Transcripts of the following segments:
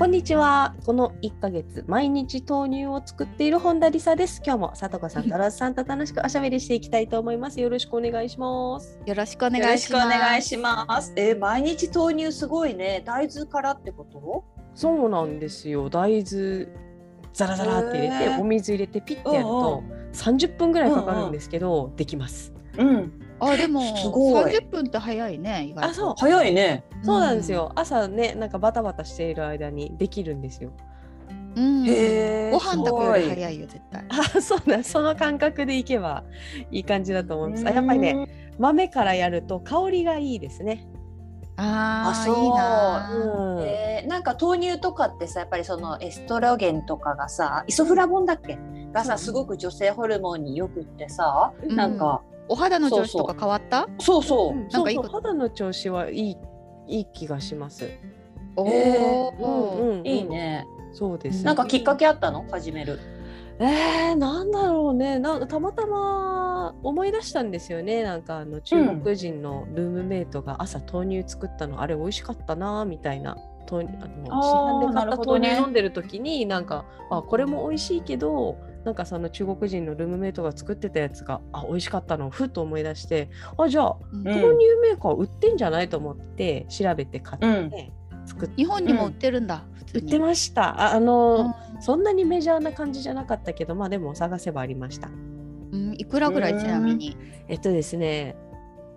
こんにちは。この1ヶ月、毎日豆乳を作っている本田理沙です。今日も里子さんとラズさんと楽しくおしゃべりしていきたいと思います。よろしくお願いします。よろしくお願いします。願いします。えー毎日豆乳すごいね。大豆からってこと？そうなんですよ。大豆ザラザラって入れて、お水入れてピッてやると30分ぐらいかかるんですけど、できます。うん。あでもすごい30分って早いね意外と。あそう早いね。そうなんですよ。朝ね、なんかバタバタしている間にできるんですよ。うん。ご飯炊くよりすごい早いよ絶対。あ、そうだ。その感覚でいけばいい感じだと思います。あやっぱりね、豆からやると香りがいいですね。あああそういいなうん。えーなんか豆乳とかってさやっぱりそのエストロゲンとかがさイソフラボンだっけ？がさすごく女性ホルモンによくってさ、うんなんかお肌の調子とか変わった？そうそう、うんなんかいい肌の調子はいいいい気がします。おえお。うんうんいい。ね。そうです。なんかきっかけあったの？始める。えー、なんだろうねなたまたま思い出したんですよねなんかあの中国人のルームメイトが朝豆乳作ったの、あれ美味しかったなみたいな豆あの市販で買った豆乳飲んでる時になんかあこれも美味しいけどなんかその中国人のルームメイトが作ってたやつがあ美味しかったのをふっと思い出してあじゃあうんうん豆乳メーカー売ってんじゃないと思って調べて買って、作って日本にも売ってるんだ普通に。売ってましたああの、うんそんなにメジャーな感じじゃなかったけどまあでも探せばありました。うんいくらぐらいちなみに？えっとですね、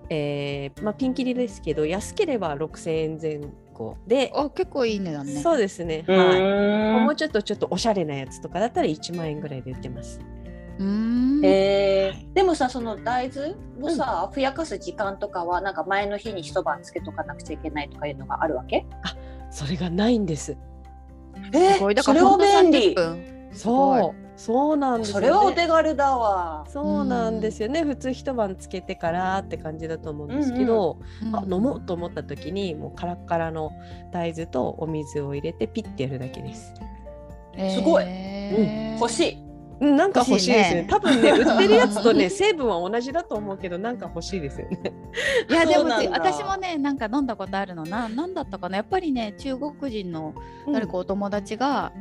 えーまあ、ピンキリですけど安ければ6000円前後で、あ結構いい値段ね。そうですね、うはいーんもうちょっとちょっとおしゃれなやつとかだったら1万円ぐらいで売ってます。うーん。えー、でもさその大豆をさ、ふやかす時間とかはなんか前の日に一晩つけとかなくちゃいけないとかいうのがあるわけ？それがないんです。えすごいだからそれは便利30分。そう、そうなんですよ、ね。それはお手軽だわ。そうなんですよね、普通一晩つけてからって感じだと思うんですけど、うんあ飲もうと思った時にもうカラッカラの大豆とお水を入れてピッてやるだけです。すごい。えー欲しい。うんなんか欲しいですね。ね。多分ね、売ってるやつとね、成分は同じだと思うけど、なんか欲しいですよね。いやでも私もねなんか飲んだことあるの。な何だったかな。やっぱりね中国人の誰かお友達が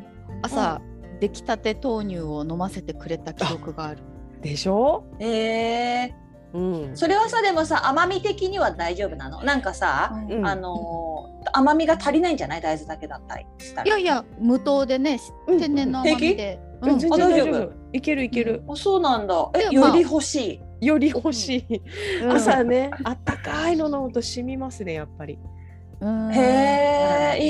朝、出来たて豆乳を飲ませてくれた記憶がある。でしょ？えー、うん。それはさでもさ甘み的には大丈夫なの？なんかさ、うん。あのー甘みが足りないんじゃない？大豆だけだったりしたら。いやいや無糖でねうん。天然の甘みで。うん、全然あ大丈夫？大丈夫。いけるいける。あそうなんだ。えでまあ。より欲しい、より欲しい。うん。朝ね、あったかいの飲むと染みますね、やっぱり。うん。へえ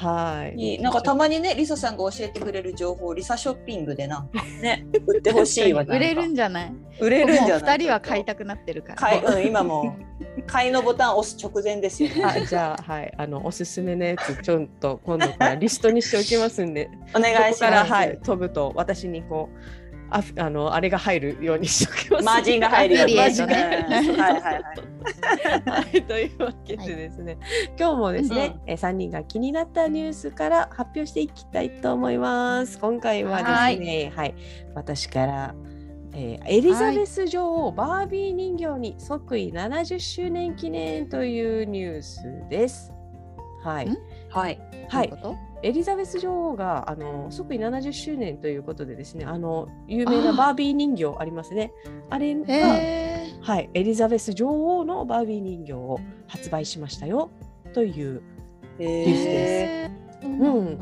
はい。なんかたまにねリサさんが教えてくれる情報リサショッピングでな ね売ってほしいわ。売れるんんじゃない？売れるんじゃない？二人は買いたくなってるから。買い、うん、今もう買いのボタン押す直前ですよね。あ、じゃあ、はい、あの、おすすめのやつ、ちょっと今度からリストにしておきますんで。お願いします、はい、飛ぶと、私にこう。あ、あの、あれが入るようにしておきます。マージンが入るように。ねうんはいはいはい。はい、というわけでですね、今日もですね、え3人が気になったニュースから発表していきたいと思います。今回はですね、はい、私から、えーエリザベス女王、バービー人形に即位70周年記念というニュースです。はい。ん、はい。はい。エリザベス女王があの即位70周年ということでですね、あの有名なバービー人形ありますね。あれがへはい、エリザベス女王のバービー人形を発売しましたよというえニュースでえ。そうなん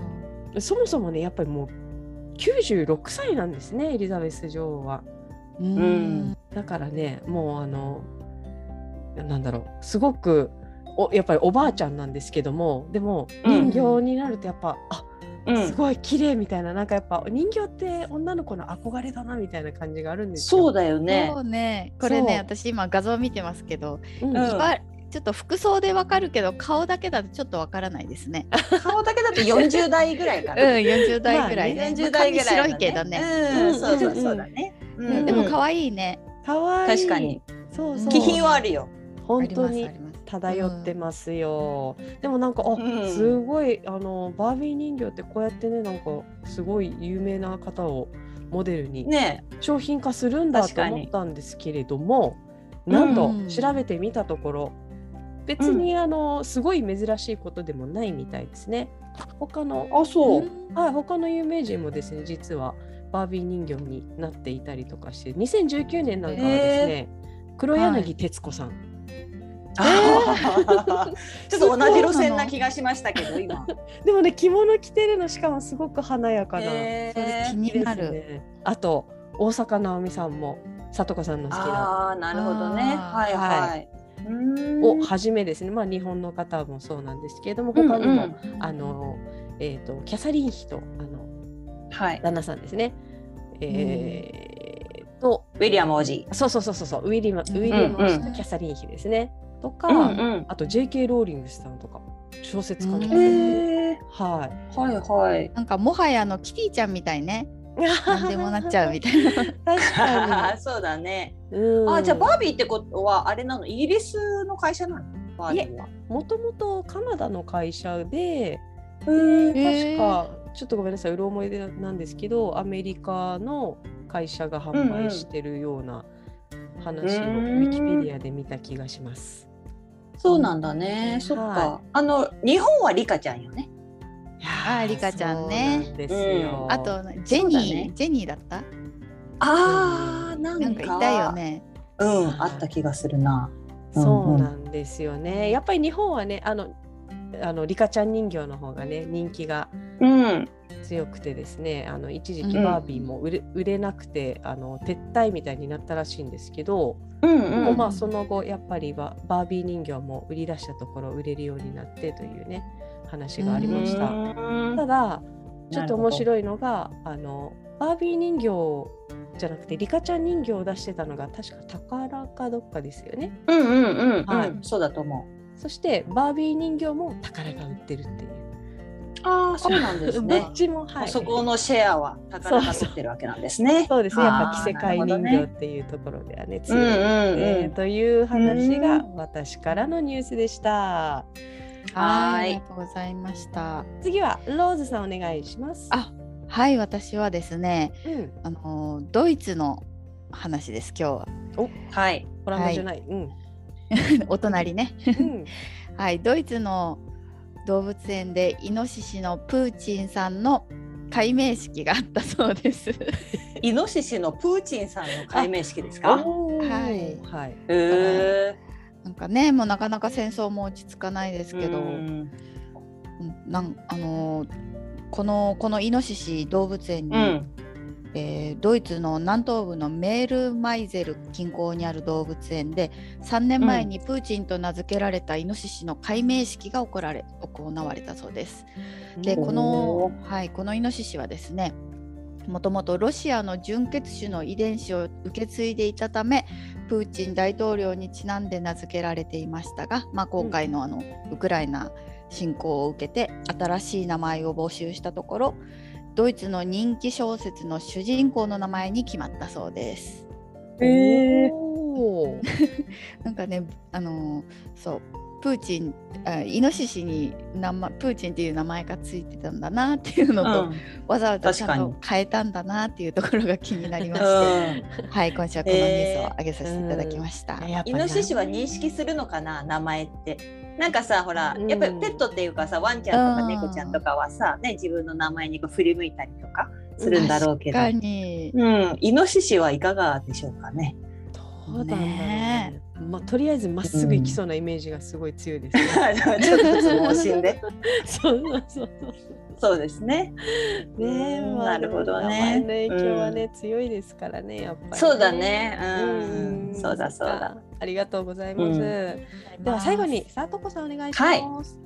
だ。そもそもねやっぱりもう96歳なんですねエリザベス女王は。うん。だからねもうあのなんだろうすごくおやっぱりおばあちゃんなんですけどもでもうん人形になるとやっぱ、あうんすごい綺麗みたいななんかやっぱ人形って女の子の憧れだなみたいな感じがあるんですよ。そうだよねそうねこれねそう私今画像見てますけど、うんちょっと服装でわかるけど顔だけだとちょっとわからないですね。顔だけだと40代ぐらいかうん、な。40代ぐらいね。40代ぐらいだね。まあ髪白いけどね。うん、そうそうそうだね。うんでも可愛いね。かわいい。確かに。そうそう。気品はあるよ。本当にありますあります漂ってますよ。でもなんかあ、うん。すごいあのバービー人形ってこうやってねなんかすごい有名な方をモデルにね。商品化するんだと思ったんですけれども、なんとうん。調べてみたところ、別にあのすごい珍しいことでもないみたいですね。他のあ、そう。はい他の有名人もですね実はバービー人形になっていたりとかして2019年なんかはですね、黒柳徹子さん、ちょっと同じ路線な気がしましたけど、今。でもね着物着てるのしかもすごく華やかな、へーそれ気になる。ね、あと大坂なおみさんも里子さんの好きなああ、なるほどね。はいははい。うーんをはじめですね、まあ、日本の方もそうなんですけれども他にも、うんうんあのえー、とキャサリン妃とあのはい。旦那さんですね。えーとウィリアム王子。そうそうそうそうそうウィリアムウィリアム王子とキャサリン妃ですね。とか、うんうん。あと J.K. ローリングさんとか小説家の方。はい。はいはい。なんかもはやあのキティちゃんみたいね。何でもなっちゃうみたいな。確か そうだね。に。うんあ、じゃあバービーってことはあれなの？イギリスの会社なの？バービーは。もともとカナダの会社で、へーで確かちょっとごめんなさいうろ思い出なんですけどアメリカの会社が販売してるような話をウうんィキペディアで見た気がします。そうなんだね。そっはか。あの日本はリカちゃんよね。あーリカちゃんね。あとジェニー、ねジェニーだった？ああ、なんかなんかいたよ。ね。うん、あった気がするな。そうなんですよね。やっぱり日本はねあのあのリカちゃん人形の方がね人気がうん。強くてですねあの一時期うんバービーも売れ,、売れなくてあの撤退みたいになったらしいんですけど、うんうん。まあその後やっぱりババービー人形も売り出したところ売れるようになってというね話がありました。うんただちょっと面い。白いのがあのバービー人形じゃなくてリカちゃん人形を出してたのが確か宝かどっかですよね。うんうんうんはいうん。そうだと思う。そしてバービー人形も宝が売ってるっていう。ああ、そうなんです どねっ。ちもはい。そこのシェアは宝が取ってるわけなんですね。そうですね。やっぱ着せ替え人形っていうところではね強いうんうんえーうん。という話がうん私からのニュースでした。はいありがとうございました。次はローズさんお願いします。あはい、私はですね、うん。あのドイツの話です。今日ははい。オランダじゃない。うん。お隣ね。うん。はい、ドイツの動物園でイノシシのプーチンさんの解明式があったそうです。イノシシのプーチンさんの解明式ですか？はいはい。へなんかね、もうなかなか戦争も落ち着かないですえ。けど、うんうんなんあのーこのこのイノシシ動物園に、うん。えードイツの南東部のメールマイゼル近郊にある動物園で3年前にプーチンと名付けられたイノシシの解明式が行われ行われたそうです。でうん。この,、はい、このイノシシはですねもともとロシアの純血種の遺伝子を受け継いでいたためプーチン大統領にちなんで名付けられていましたが、まあ、今回のあのウクライナ侵攻を受けて新しい名前を募集したところドイツの人気小説の主人公の名前に決まったそうです。へえ。お ーなんかね、あのーそうプーチンあイノシシに名前プーチンっていう名前がついてたんだなっていうのと、うんわざわざちゃん確と変えたんだなっていうところが気になりまして、うんはい今週はこのニュースを上げさせていただきました。やっぱイノシシは認識するのかな名前って。なんかさほらうんやっぱりペットっていうかさワンちゃんとかうん猫ちゃんとかはさ、ね、自分の名前にこう振り向いたりとかするんだろうけど、確かに、うん、イノシシはいかがでしょうかね。どうだろうねね。まあとりあえずまっすぐ行きそうなイメージがすごい強いですね。ちょっとつ盲信で。そうそうそうそうですね。そう。ねえ、うんまあなるほどねの影響はね、強いですからね、やっぱり、そうだね。うん、そうだそうだ。ありがとうございます。うんでは最後にさとこさんお願いします。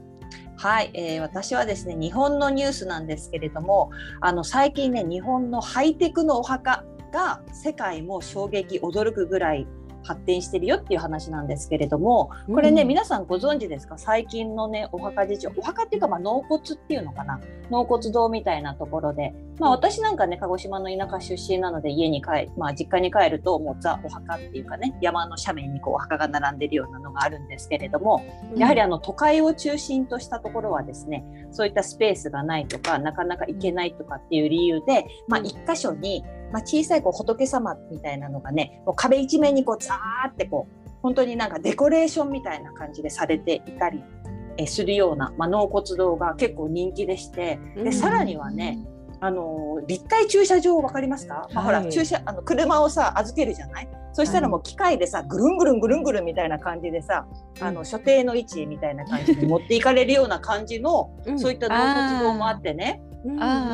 はい、えー私はですね日本のニュースなんですけれどもあの最近ね日本のハイテクのお墓が世界も衝撃驚くぐらい発展してるよっていう話なんですけれどもこれね、うん皆さんご存知ですか？最近のねお墓事情お墓っていうかまあ納骨っていうのかな？納骨堂みたいなところで、まあ、私なんかね鹿児島の田舎出身なので家に帰、まあ、実家に帰るともうザお墓っていうかね山の斜面にこうお墓が並んでるようなのがあるんですけれどもやはりあの都会を中心としたところはですねそういったスペースがないとかなかなか行けないとかっていう理由で、まあ、うん。一箇所に、まあ、小さいこう仏様みたいなのがねもう壁一面にこうザーってこう本当になんかデコレーションみたいな感じでされていたりえするような、まあ、納骨堂が結構人気でしてでさらにはね、あの立体駐車場わかりますか、まあ、ほらはい。駐車あの車をさ預けるじゃない？そしたらもう機械でさぐるんぐるんぐるんぐるんみたいな感じでさ、あの所定の位置みたいな感じで持っていかれるような感じの、うん。そういった納骨堂もあってね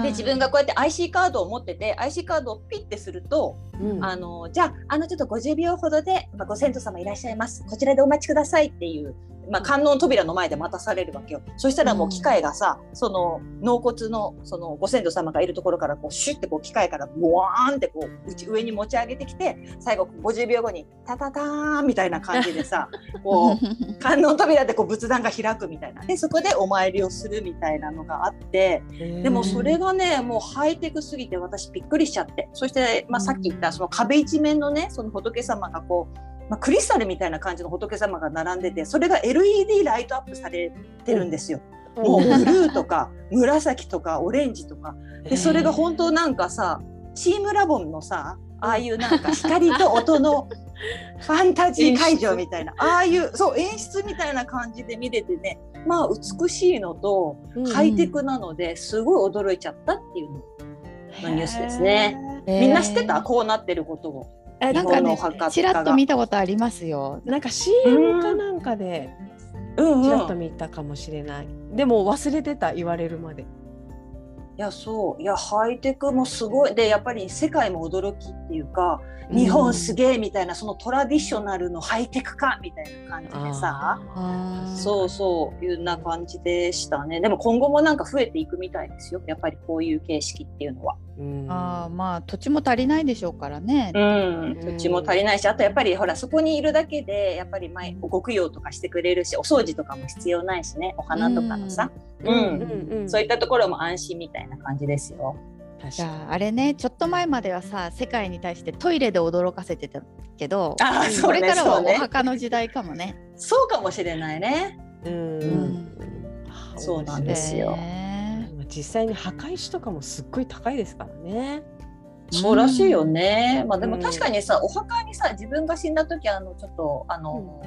で自分がこうやって IC カードを持ってて IC カードをピッてすると、うん。あのじゃああのちょっと50秒ほどで、まあ、ご先祖様いらっしゃいます。こちらでお待ちくださいっていう。まあ、観音扉の前で待たされるわけよ。そしたらもう機械がさ、その納骨のそのご先祖様がいるところからこうシュッてこう機械からボワーンってこう内上に持ち上げてきて最後50秒後にタタターンみたいな感じでさ こう観音扉でこう仏壇が開くみたいな。でそこでお参りをするみたいなのがあってでもそれがねもうハイテクすぎて私びっくりしちゃって。そして、まあ、さっき言ったその壁一面のねその仏様がこう、まあ、クリスタルみたいな感じの仏様が並んでてそれが LED ライトアップされてるんですよ。もう ブルーとか紫とかオレンジとか。でそれが本当なんかさチームラボンのさああいうなんか光と音の ファンタジー会場みたいなああいうそう演出みたいな感じで見れてね。まあ美しいのとハイテクなのですごい驚いちゃったっていうののニュースですね。みんな知ってた？こうなってることを。えなんかねちらっと見たことありますよ。なんか CM かなんかでうんちらっとうん、い見たかもしれない。でも忘れてた言われるまで。やそういやハイテクもすごいでやっぱり世界も驚きっていうか日本すげえみたいなそのトラディショナルのハイテク化みたいな感じでさ。そうそういうな感じでしたね。でも今後もなんか増えていくみたいですよ。やっぱりこういう形式っていうのは。うん。あーまあ土地も足りないでしょうからね。うん、土地も足りないし、あとやっぱりほらそこにいるだけでやっぱり毎ご供養とかしてくれるし、お掃除とかも必要ないしね、お花とかのさ、うん。うん。うん。そういったところも安心みたいな感じですよ。じゃ確かああれねちょっと前まではさ世界に対してトイレで驚かせてたけどこれからはお墓の時代かもね。そうかもしれないね。に。うん。ん。そうなんですよ実際に墓石とかもすっごい高いですからね。そうらしいよね。まあでもうん。確かにさ、お墓にさ、自分が死んだ時あのちょっとあの、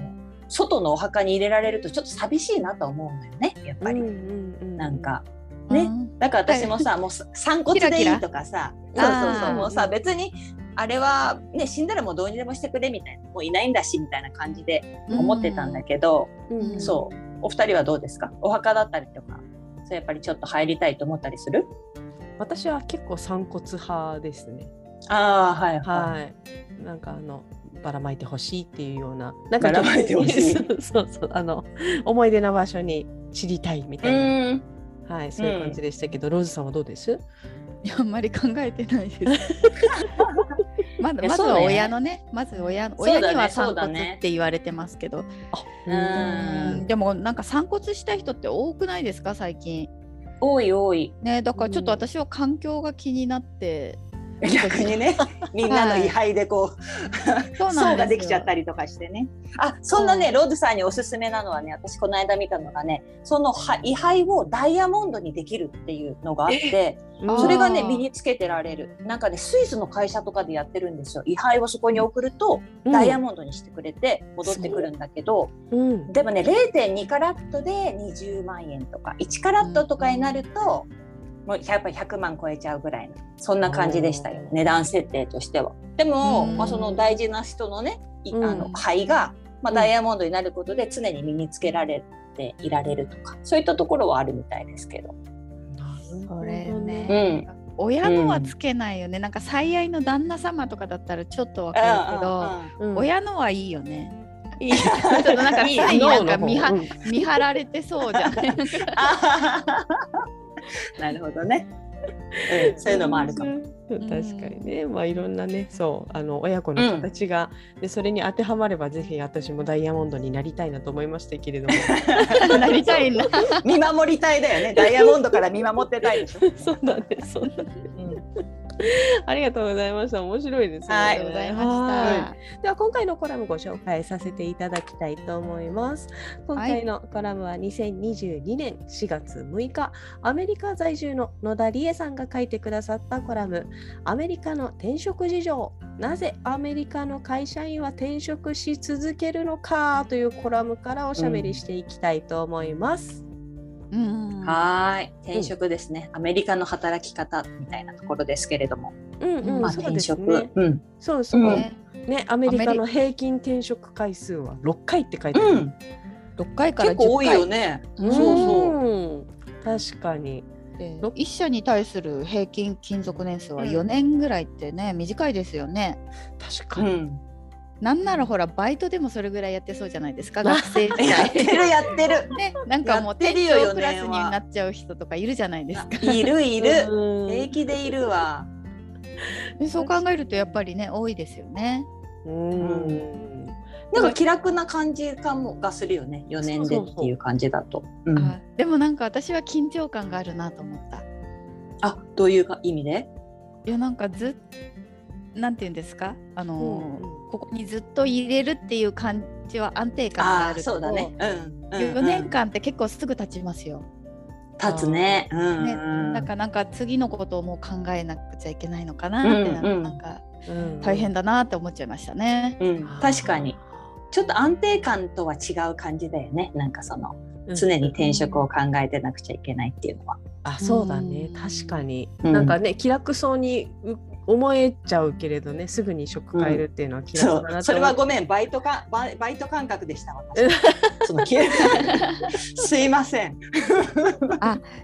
外のお墓に入れられるとちょっと寂しいなとは思うんだよね。やっぱり、うんうんうんなんか。ねうん。だから私もさ、もうさ散骨でいいとかさそうそうそうもうさ別にあれはね死んだらもうどうにでもしてくれみたいなもういないんだしみたいな感じで思ってたんだけど、うん。そう。お二人はどうですか？お墓だったりとかそうやっぱりちょっと入りたいと思ったりする？私は結構散骨派ですね。ああはいははい。なんかあのばらまいてほしいっていうような、なんかばらまいてほしい そうそうそうあの思い出の場所に知りたいみい。たいな、うんはいそういう感じでしたけど、ローズさんはどうです？いやあんまり考えてないです。まずまずは親のね、まず親の親には散骨ねって言われてますけど、うん。うん。でもなんか散骨した人って多くないですか最近。多い多い。ねだからちょっと私は環境が気になって、逆にねみんなの位牌でこう、そう層ができちゃったりとかしてね。あそんなねロードさんにおすすめなのはね私この間見たのがねそのは位牌をダイヤモンドにできるっていうのがあってうんそれがね身につけてられる。なんかねスイスの会社とかでやってるんですよ。位牌をそこに送るとうん。ダイヤモンドにしてくれて戻ってくるんだけど、うん。でもね0.2カラットで20万円とか1カラットとかになると、もうやっぱり100万超えちゃうぐらいのそんな感じでしたよ。値段設定としては。でも、うん。まあ、その大事な人のねいあのうん灰が、まあ、うん。ダイヤモンドになることで常に身につけられていられるとかそういったところはあるみたいですけど。これね。うん。親のはつけないよね、なんか最愛の旦那様とかだったらちょっとわかるけど、うん。親のはいいよね。いい。ちょっとなんか見はうん見張られてそうじゃない なるほどね。うん、そういうのもあるかも。確かにね、まあいろんなねそうあの親子の形が、でそれに当てはまればぜひ私もダイヤモンドになりたいなと思いましたけれども なりたいな。見守りたいだよね。ダイヤモンドから見守ってたいでしょ。そうだねそうだねうん ありがとうございました面白いですねはいありがとうございまはしでは今回のコラムご紹介させていただきたいと思います。今回のコラムは2022年4月6日、アメリカ在住の野田理恵さんが書いてくださったコラム、アメリカの転職事情、なぜアメリカの会社員は転職し続けるのかというコラムからおしゃべりしていきたいと思います。た。うん。はーい、転職ですね、アメリカの働き方みたいなところですけれども、うんうん、まあ、そう転職、ですね。うん、そうそう、うん。ねねアメリカの平均転職回数は6回って書いてある。う回から結構多いよ10ね。回。そうそう。うん。確かに。で一社に対する平均勤続年数はうん。4年ぐらいってね、短いですよね。確かに。うん、なんならほらバイトでもそれぐらいやってそうじゃないですかあ学生時 やって代。るやってる。ね、なんかもう店るよ長クラスになっちゃう人とかいるじゃないですか。いるいる。うん平気でいるわ。でそう考えるとやっぱりね多いですよね。うん。なんか気楽な感じかもがするよね。4年でっていう感じだと。でもなんか私は緊張感があるなと思った。あ、どういうか意味で？いやなんかずっなんていうんですか？あのーうんここにずっと入れるっていう感じは安定感があるけどそうだね。うん。うん4年間って結構すぐ経ちますよ。経つね。うんねうん。なんかなんか次のことをもう考えなくちゃいけないのかなってな,、うんうんなんかうん大変だなって思っちゃいましたね。うん、確かに。ちょっと安定感とは違う感じだよね。なんかその常に転職を考えてなくちゃいけないっていうのは。あそうだねうん確かに、うんなんかね気楽そうにう思えちゃうけれどねすぐに職変えるっていうのは気そ楽だなう、それはごごめん、バイトか、バイバイト感覚でした。私 その気すいません。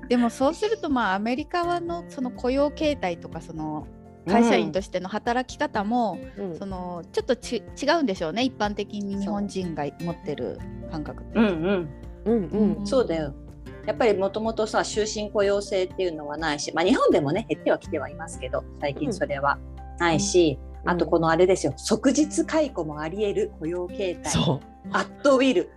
でもそうするとまあアメリカはのその雇用形態とかその会社員としての働き方も、そのちょっとち違うんでしょうね一般的に日本人が持ってる感覚って。うんうん、うんうんそうだよ。やっぱりもともとさ終身雇用制っていうのはないし、まあ、日本でもね減ってはきてはいますけど最近それは。ないし、うん。あとこのあれですよ。即日解雇もあり得る雇用形態。そアットウィル。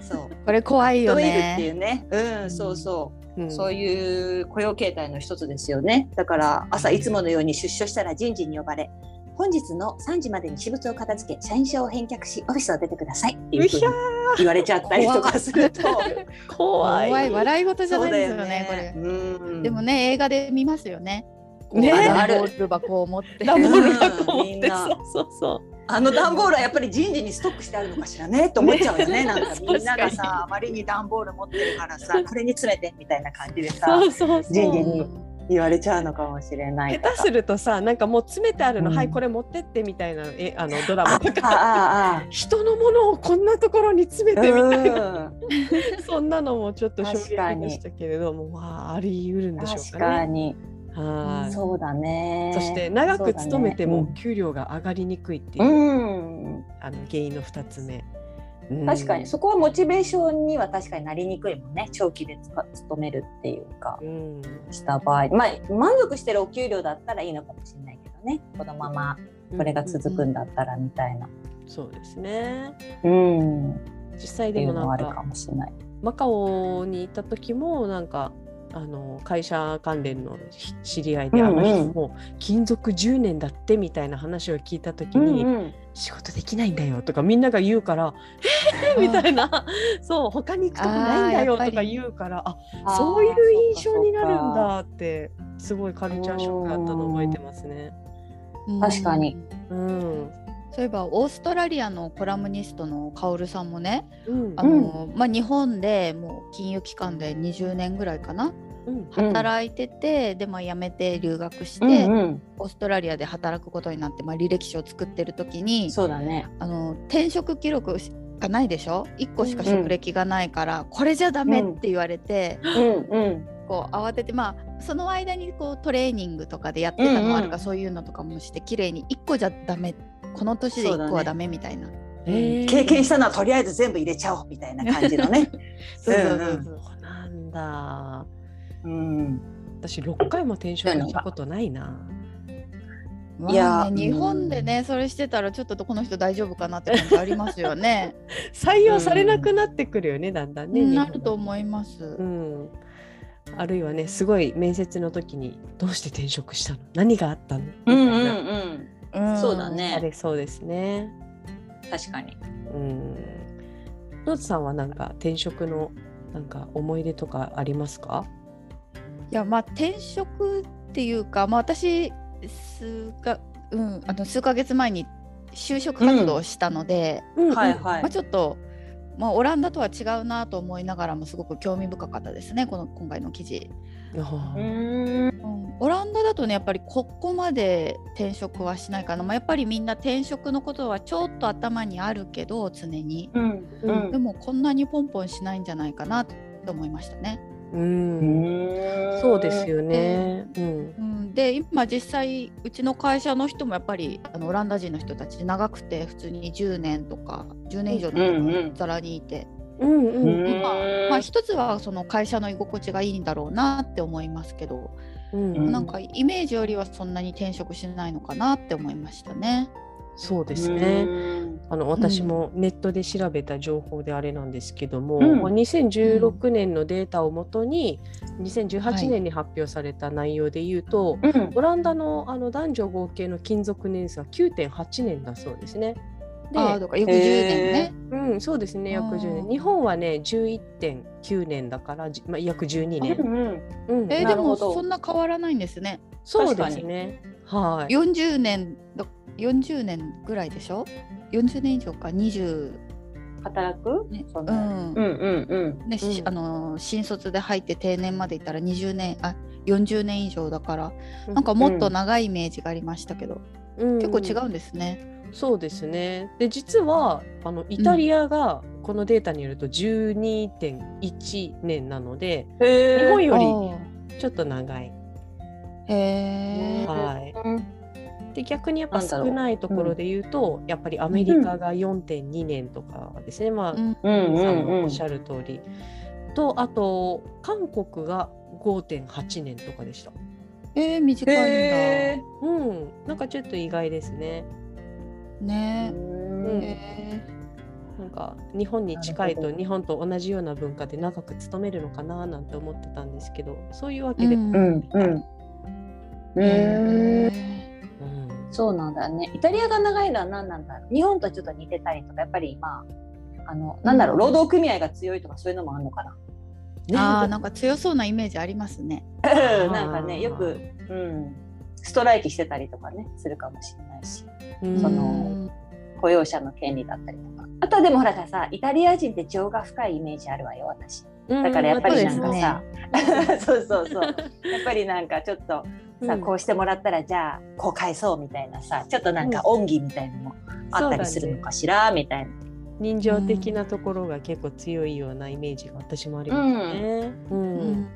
そう。これ怖いよアットウィルっていね。うねうん。そうそうう、うん。そういう雇用形態の一つですよね。だから朝いつものように出所したら人事に呼ばれ、本日の3時までに私物を片付け、社員証を返却し、オフィスを出てください。っていうふうに言われちゃったりとかすると、怖い。怖い笑い事じゃないですよそうだね。これ。うん。でもね映画で見ますよね。ねこうある段ボール箱を持って。ダンボール箱持って。みん。なそうそうそう。あの段ボールはやっぱり人事にストックしてあるのかしらねと思っちゃうよね。なんかみんながさ、あまりに段ボール持ってるからさ、これに詰めてみたいな感じでさそ、うそうそう。人事に言われちゃうのかもしれない。下手するとさなんかもう詰めてあるの、うん。はいこれ持ってってみたいなえあのドラあマとか。あああ人のものをこんなところに詰めてみたいな、うん。そんなのもちょっと衝撃でしたけれどもまああり得るんでしょう確かね。かに。はい。そうだね。そして長く勤めても給料が上がりにくいっていう、うん、あの原因の2つ目。うん。確かに。そこはモチベーションには確かになりにくいもんね。長期で勤めるっていうか。うん。した場合。まあ満足してるお給料だったらいいのかもしれないけどね。このままこれが続くんだったらみたいな。そうですね。うん、っ実際てでもなんいうのはあるかかもしれない。マカオに行った時もなんかあの会社関連のひ知り合いで、うんうん。あの人も勤続10年だってみたいな話を聞いた時に、うん仕事できないんだよとかみんなが言うからえー、みたいな。そう他に行くとこないんだよとか言うからあそういう印象になるんだってすごいカルチャーショックだったの覚えてますね。うん。確かに。うん。そういえばオーストラリアのコラムニストのカオルさんもねうん。あの、まあ、日本でもう金融機関で20年ぐらいかなうん働いてて、でまあ辞めて留学して、うんうん。オーストラリアで働くことになって、まあ、履歴書を作ってる時にそうだね。あの転職記録がないでしょ？1個しか職歴がないから、これじゃダメって言われて、うん。うんこう慌ててまあその間にこうトレーニングとかでやってたのもあるから、うん。うんそういうのとかもして綺麗に1個じゃダメこの年で1個はダメみたいな。経験したのはとりあえず全部入れちゃおうみたいな感じのね。そうそうそうう。んうん。そうそうなんだ。うん、私6回も転職したことないな。まあねいや日本でねそれしてたらちょっとこの人大丈夫かなって感じありますよね。採用されなくなってくるよね、だんだんね。日本なると思います。うん。あるいはね、すごい面接の時にどうして転職したの？何があったの？みたいうんうんなうん。んそうだあね。れそうですね。確かに。うん。ノーツさんはなんか転職のなんか思い出とかありますか？いやまあ転職っていうか、まあ、私数か、うん、あの数ヶ月前に就職活動をしたので、うん。はいはい。まあ、。ちょっと、まあ、オランダとは違うなと思いながらもすごく興味深かったですねこの今回の記事、オランダだとねやっぱりここまで転職はしないかな、まあ、やっぱりみんな転職のことはちょっと頭にあるけど常に。うん。うん。でもこんなにポンポンしないんじゃないかなと思いましたね。う。うんんそうですよね。うん。うん、で今実際うちの会社の人もやっぱりあのオランダ人の人たち長くて普通に10年とか10年以上の人ざらにいて、うんうんうんまあまあ一つはその会社の居心地がいいんだろうなって思いますけど、うんうんなんかイメージよりはそんなに転職しないのかなって思いましたね。そうですうね。んあの私もネットで調べた情報であれなんですけども、うん。まあ2016年のデータをもとには2018い年に発表された内容で言うと、うん。オランダのあの男女合計の勤続年数は9.8年だそうですね。でああだから約10年ね。うん、そうですね約10あー年。日本はね11.9年だから、じまあ、約12年、うんうん。えーでもなるほど。そんな変わらないんですね。そうですね。はい。40年だ40年ぐらいでしょ ?40 年以上か？20働く？ね。そんな。うん。うんうんうん。ねしうん。あの新卒で入って定年までいったら20年あ40年以上だから。なんかもっと長いイメージがありましたけど、うん。結構違うんですね。そうですね。で実はあのイタリアがこのデータによると12.1年なので、へ日本よりあちょっと長い。ーへー。はい。うんで逆にやっぱ少ないところで言うと、やっぱりアメリカが4.2年とかですね。まあ、うん。うんさんうんうんのおっしゃる通り。とあと韓国が5.8年とかでした。えー、短いんだ。へうん、なんかちょっと意外ですね。ね。うん。えなんか日本に近いと日本と同じような文化で長く勤めるのかななんて思ってたんですけどそういうわけで、うん。うんうん。ーうんへうんそうなんだね。イタリアが長いのは何なんだろう。日本とちょっと似てたりとか、やっぱりまあ、あの、なんだろう、労働組合が強いとかそういうのもあるのかな。ーあーなんか強そうなイメージありますね。うんなんかね、よく、うん、ストライキしてたりとかね、するかもしれないし、うんその雇用者の権利だったりとか。あとはでもほらさ、イタリア人って情が深いイメージあるわよ、私。だからやっぱりなんかさ、そうそうそう。やっぱりなんかちょっとさ、こうしてもらったらじゃあこう返そうみたいなさ、ちょっとなんか恩義みたいなのもあったりするのかしら、みたいな。人情的なところが結構強いようなイメージが私もありますね。うん。うん。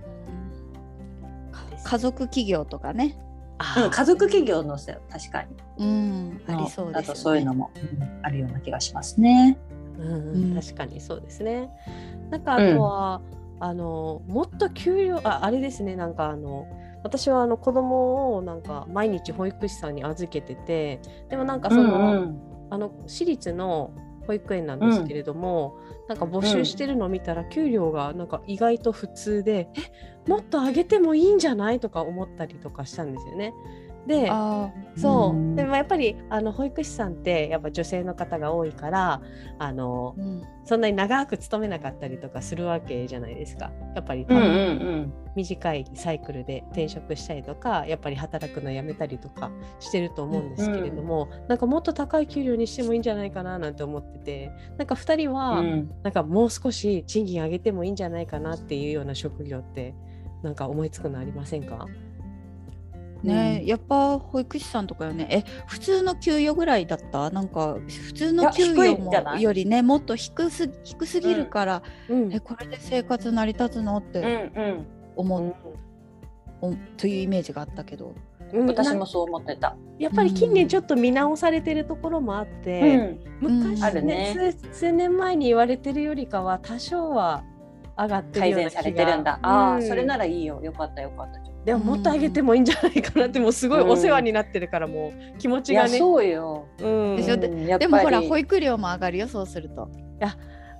家族企業とかね、あうん、家族企業のせ確かに。うん、ありそうですよね。そういうのも、うんあるような気がしますね。うんうん。確かにそうですね。なんかあとは、あのもっと給料ああれですね。なんかあの私はあの子供をなんか毎日保育士さんに預けててでもなんかその、うんうん。あの私立の保育園なんですけれども、なんか募集してるのを見たら給料がなんか意外と普通で、えもっと上げてもいいんじゃない？とか思ったりとかしたんですよね。であそう、うん。でもやっぱりあの保育士さんってやっぱ女性の方が多いからあのー、うん。そんなに長く勤めなかったりとかするわけじゃないですか。やっぱりうんうん短いサイクルで転職したりとかやっぱり働くのやめたりとかしてると思うんですけれども、なんかもっと高い給料にしてもいいんじゃないかななんて思っててなんか2人うはん。なんかもう少し賃金上げてもいいんじゃないかなっていうような職業ってなんか思いつくのありませんか？ね、やっぱ保育士さんとかよね。え普通の給与ぐらいだった？なんか普通の給与よりねもっと低す低すぎるから、うん。えこれで生活成り立つの？っうんてうん。思う、うん。おというイメージがあったけど、うん。な私もそう思ってた。やっぱり近年ちょっと見直されてるところもあって、うん。昔、あるね。数数年前に言われてるよりかは多少は上がってる改ような気が善されてるんだ。ああ、うん。それならいいよ。よかったよかった。でももっと上げてもいいんじゃないかなってもうすごいお世話になってるからもう気持いや、ちがねそうよ。うんでしょ？でうんやっぱりでもほら保育料も上がるよそうすると。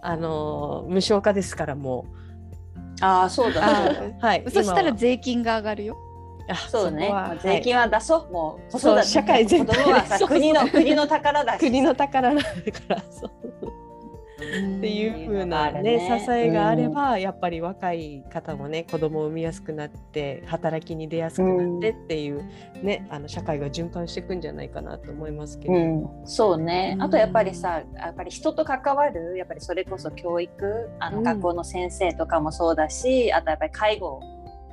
あのー無償化ですからもああ、そううだ。そうだあはいそしたら税金が上がるよ。あそうね。税金は出そう。もう子そう育て社会全体は国の国の宝だし。国の宝なんだからそうっていう風なねね。支えがあれば、やっぱり若い方もね子供を産みやすくなって働きに出やすくなってっていう、ねあの社会が循環していくんじゃないかなと思いますけど。うん、そうね。うん。あとやっぱりさやっぱり人と関わるやっぱりそれこそ教育あのうん。学校の先生とかもそうだし、あとやっぱり介護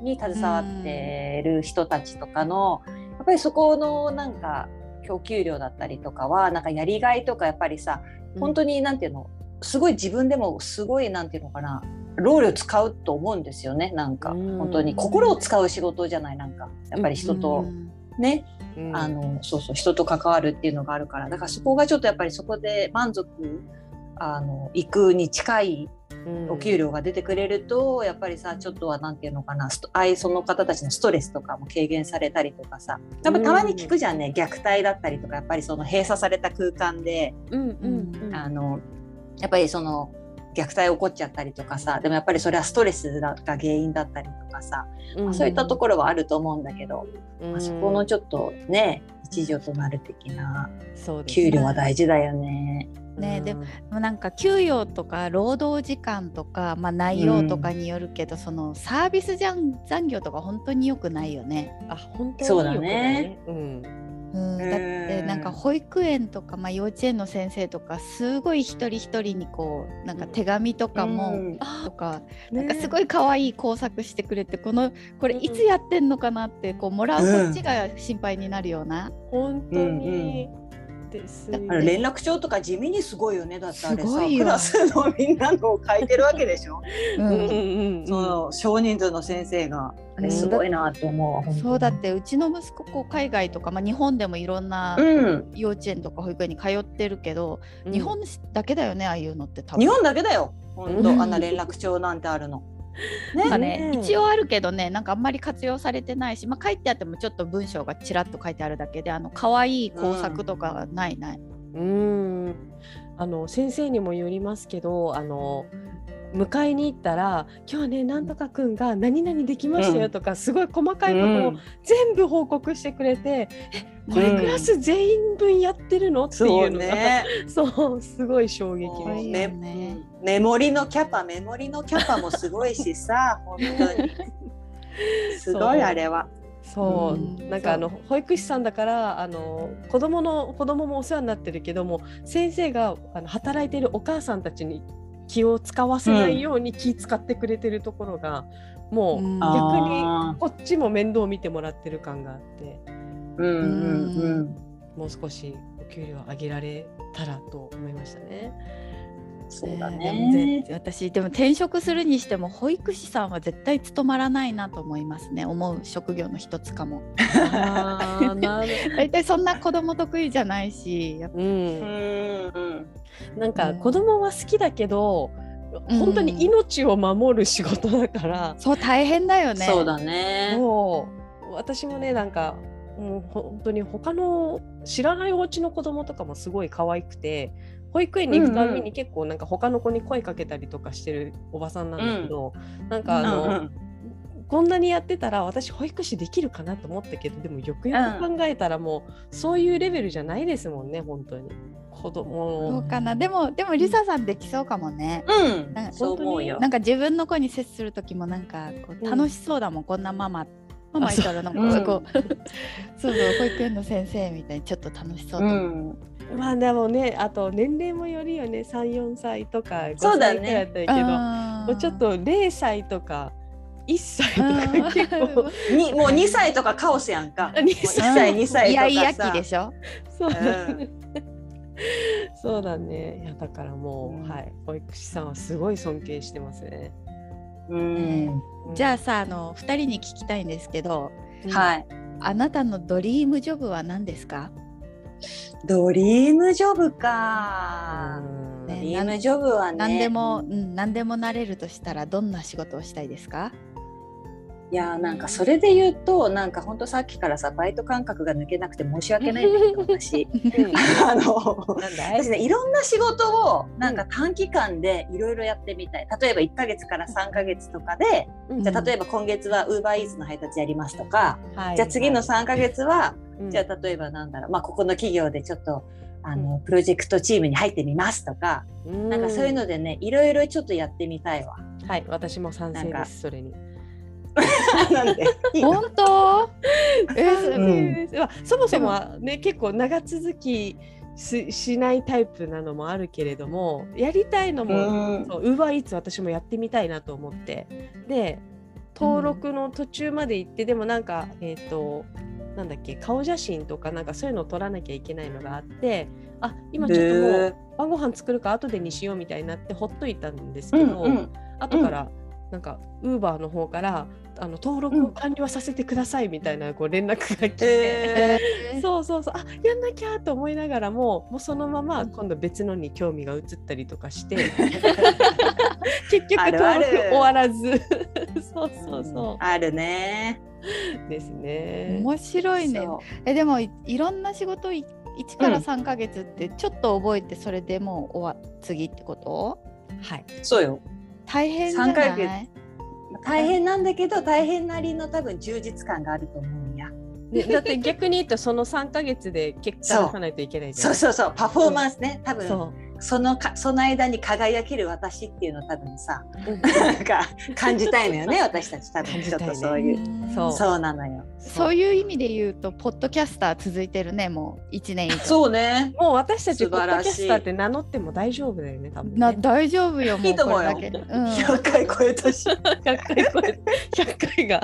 に携わってる人たちとかの、やっぱりそこのなんか供給量だったりとかはなんかやりがいとかやっぱりさ本当になんていうのすごい自分でもすごいなんていうのかな労力使うと思うんですよねなんか。うん。本当に。心を使う仕事じゃないなんか。やっぱり人とうん。ね、うん。あのそうそう。人と関わるっていうのがあるから。だからそこがちょっとやっぱりそこで満足あの行くに近いうん。お給料が出てくれると、やっぱりさちょっとはなんていうのかなあいその方たちのストレスとかも軽減されたりとかさ。やっぱたまに聞くじゃんね、虐待だったりとかやっぱりその閉鎖された空間で、うん。うん。うん。あのやっぱりその虐待起こっちゃったりとかさでもやっぱりそれはストレスが原因だったりとかさ、まあそういったところはあると思うんだけど、まあ、そこのちょっとね一助となる的な給料は大事だよね。ねでうん。でもなんか給与とか労働時間とか、まあ、内容とかによるけど、そのサービスじゃん残業とか本当に良くないよね。あ本当にそうだよくね。ないうんうん、だってなんか保育園とか、まあ、幼稚園の先生とかすごい一人一人にこうなんか手紙とかも、うん。とかね。なんかすごい可愛い工作してくれてこのこれいつやってんのかなってこうもらうこっちが心配になるような。本当にですよあの連絡帳とか地味にすごいよねだってあれさすごいよ。クラスのみんなのを書いてるわけでしょ、うん。うんうんうんその少人数の先生がすごいなと思うわ、本当に。そうだってうちの息子こう海外とか、まあ、日本でもいろんなうん。幼稚園とか保育園に通ってるけど、うん。日本だけだよねああいうのって多分。日本だけだよ。本当、うん。あんな連絡帳なんてあるの。なんかね、ね一応あるけどねなんかあんまり活用されてないし、まあ、書いてあってもちょっと文章がちらっと書いてあるだけであの可愛い工作とかはないない。うん。あの先生にもよりますけどあの迎えに行ったら「今日ねなんとかくんが何々できましたよ」とか、すごい細かいことを全部報告してくれて「えこれクラス全員分やってるの?」っていうのがそう すごい衝撃でしいよメね。メモリのキャパメモリのキャパもすごいしさ 本当に。すごいあれは。そう、うん。なんかあの保育士さんだからあの子供の子供もお世話になってるけども先生があの働いているお母さんたちに気を使わせないように気使ってくれてるところが、もううん。逆にあこっちも面倒見てもらってる感があって。ーうんうん。もう少しお給料上げられたらと思いましたね。うん、そうだね。ぜ私でも転職するにしても保育士さんは絶対務まらないなと思いますね。思う職業の一つかも。大体そんな子供得意じゃないしやっぱ。う、うんんうん。なんかうん。子供は好きだけど、うん本当に命を守る仕事だから、そう大変だよね。そうだね。もう私もねなんかもう本当に他の知らないお家の子供とかもすごい可愛くて保育園に行くたびうんうんに結構なんか他の子に声かけたりとかしてるおばさんなんだけど、なんかあの、うんうん。こんなにやってたら私保育士できるかなと思ったけどでもよくよく考えたらもうそういうレベルじゃないですもんね本当に。子供。うかな。でもでもリサさんできそうかもね。うん。なんかそう思うよ。なんか自分の子に接する時もなんかこううん。楽しそうだもん、こんなママママいたらなんそうかこう、そうそう保育園の先生みたいにちょっと楽しそうう。と、ん。まあでもねあと年齢もよるよね。34歳とか5そうだね。歳くらいだったけど、もうちょっと0歳とか1歳とか結構。にもう2歳とかカオスやんか。あ2もう1歳2歳とかさ。イヤイヤ期でしょ？そうだね。そうだね。いやだからもう、うん。はい。保育士さんはすごい尊敬してますね。うん。じゃあさあの2人に聞きたいんですけどい。はい。あなたのドリームジョブは何ですか？ドリームジョブうか。んね BM ジョブはね何でも、うん、何でもなれるとしたらどんな仕事をしたいですか？いやーなんかそれで言うとなんか本当さっきからさバイト感覚が抜けなくて申し訳ない んだけど私あの私ねいろんな仕事をなんか短期間でいろいろやってみたい。例えば1ヶ月から3ヶ月とかでじゃあ例えば今月はウーバーイーツの配達やりますとか、はい。じゃあ次の3ヶ月は、うん。じゃあ例えばなんだろう、まあ、ここの企業でちょっとあのプロジェクトチームに入ってみますとか、なんかそういうのでねいろいろちょっとやってみたいわ。はい私も賛成ですそれに 本当？え賛ーそもそもはね結構長続きししないタイプなのもあるけれどもやりたいのもうん。ウーバーイーツ私もやってみたいなと思って。で登録の途中まで行って、でもなんかえっ、となんだっけ顔写真とかなんかそういうのを撮らなきゃいけないのがあってあ今ちょっともう晩ご飯作るか後でにしようみたいになってほっといたんですけど、うん。うん。後からなんかウーバーの方からあの登録を完了させてくださいみたいなこう連絡が来て。ええー。そうそうそう。あやんなきゃと思いながらももうそのまま今度別のに興味が移ったりとかして。結局登録終わらず。そうそうそあるね。うですね。面白いね。えでもいいろんな仕事い1からうん。3ヶ月ってちょっと覚えてそれでもう終わ次ってこと？はい、そうよ。大変じゃ三ヶ月ない大変なんだけど大変なりの多分充実感があると思うんや。でだって逆に言うとその3か月で結果出さないといけないじゃん。そうそうそう。パフォーマンスね、多分そそのかその間に輝ける私っていうのを多分さううん。なんか感じたいのよね私たち多分。ちょっとそういう、うんそう。そうなのよ。そう。いう意味で言うとポッドキャスター続いてるねもう1年以上。そうね。もう私たちポッドキャスターって名乗っても大丈夫だよね多分ね。な大丈夫よもいういと思うよ。うん。100回超えたし、100回超え100回が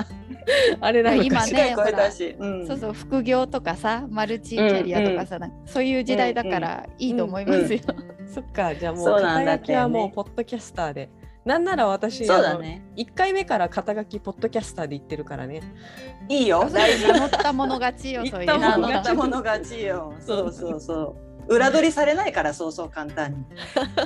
あれなのか今。ね100回超えたし、うんそうそう副業とかさマルチキャリアとかさ、なんかそういう時代だからいいと思いますよ。そっかじゃあもう肩書きはもうポッドキャスターで。なんなら私、そうだね。1回目から肩書きポッドキャスターで言ってるからね。いいよ、大事。名乗ったもの勝ちよ そういう乗ったもの勝ちよ。そそううそうそう。裏取りされないからそうそう簡単に。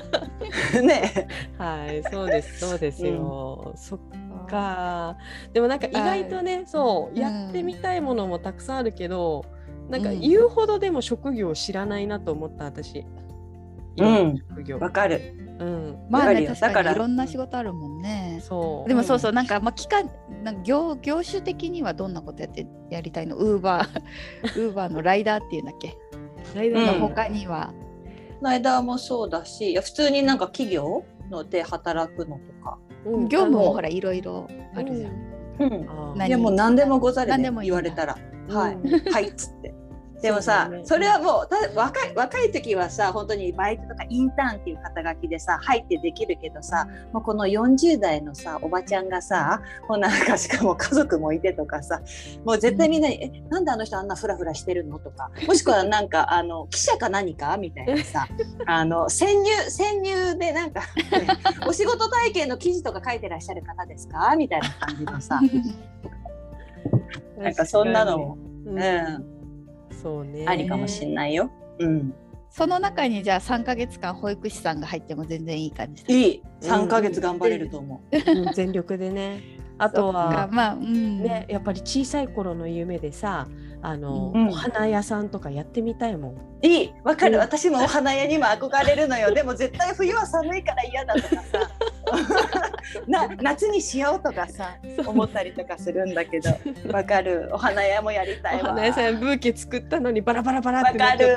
ね。はい、そうです、そうですよ。そっか。でもなんか意外とね、そう、うんやってみたいものもたくさんあるけど、なんかうん言うほどでも職業を知らないなと思った私。うん職業。わかる。うん。まあわかるよね確かだからにいろんな仕事あるもんね。そう。でもそうそうなんかまあ期間なんか業業種的にはどんなことやってやりたいの？ウーバーウーバーのライダーっていうんだっけ、ライダーうんの他にはライダーもそうだし、いや普通になんか企業ので働くのとか。うん業務もほららいろいろあるじゃん。うん。何いやもう何でもござるね何でもいいんだ言われたら。うんはい。うんはいっつって。でもさね。それはもうた若い若い時はさ本当にバイトとかインターンっていう肩書きでさ入ってできるけどさもうこの40代のさおばちゃんがさもうなんかしかも家族もいてとかさもう絶対みんなに「えなんであの人あんなフラフラしてるの?」とかもしくはなんか あの記者か何かみたいなさ あの潜入潜入でなんか、ね お仕事体験の記事とか書いてらっしゃる方ですか？みたいな感じのさ。なんかそんなのも、ううん。ん、そうね。ありかもしんないよ。うんその中にじゃあ3ヶ月間保育士さんが入っても全然いい感じだ。いい3ヶ月頑張れると思う。うん全力でね。あとは。まあうんね、やっぱり小さい頃の夢でさあの、うん。お花屋さんとかやってみたいもん。いいわかる。うん。私もお花屋にも憧れるのよ。でも絶対冬は寒いから嫌だとかさ。な夏にしようとかさ思ったりとかするんだけど。わかる。お花屋もやりたおいわ。花屋さんブーケ作ったのにバラバラバラってなわか。る。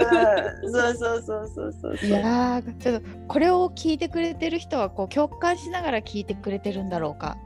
そうそうそうそうそういやーちょっとこれを聞いてくれてる人はこう共感しながら聞いてくれてるんだろうか。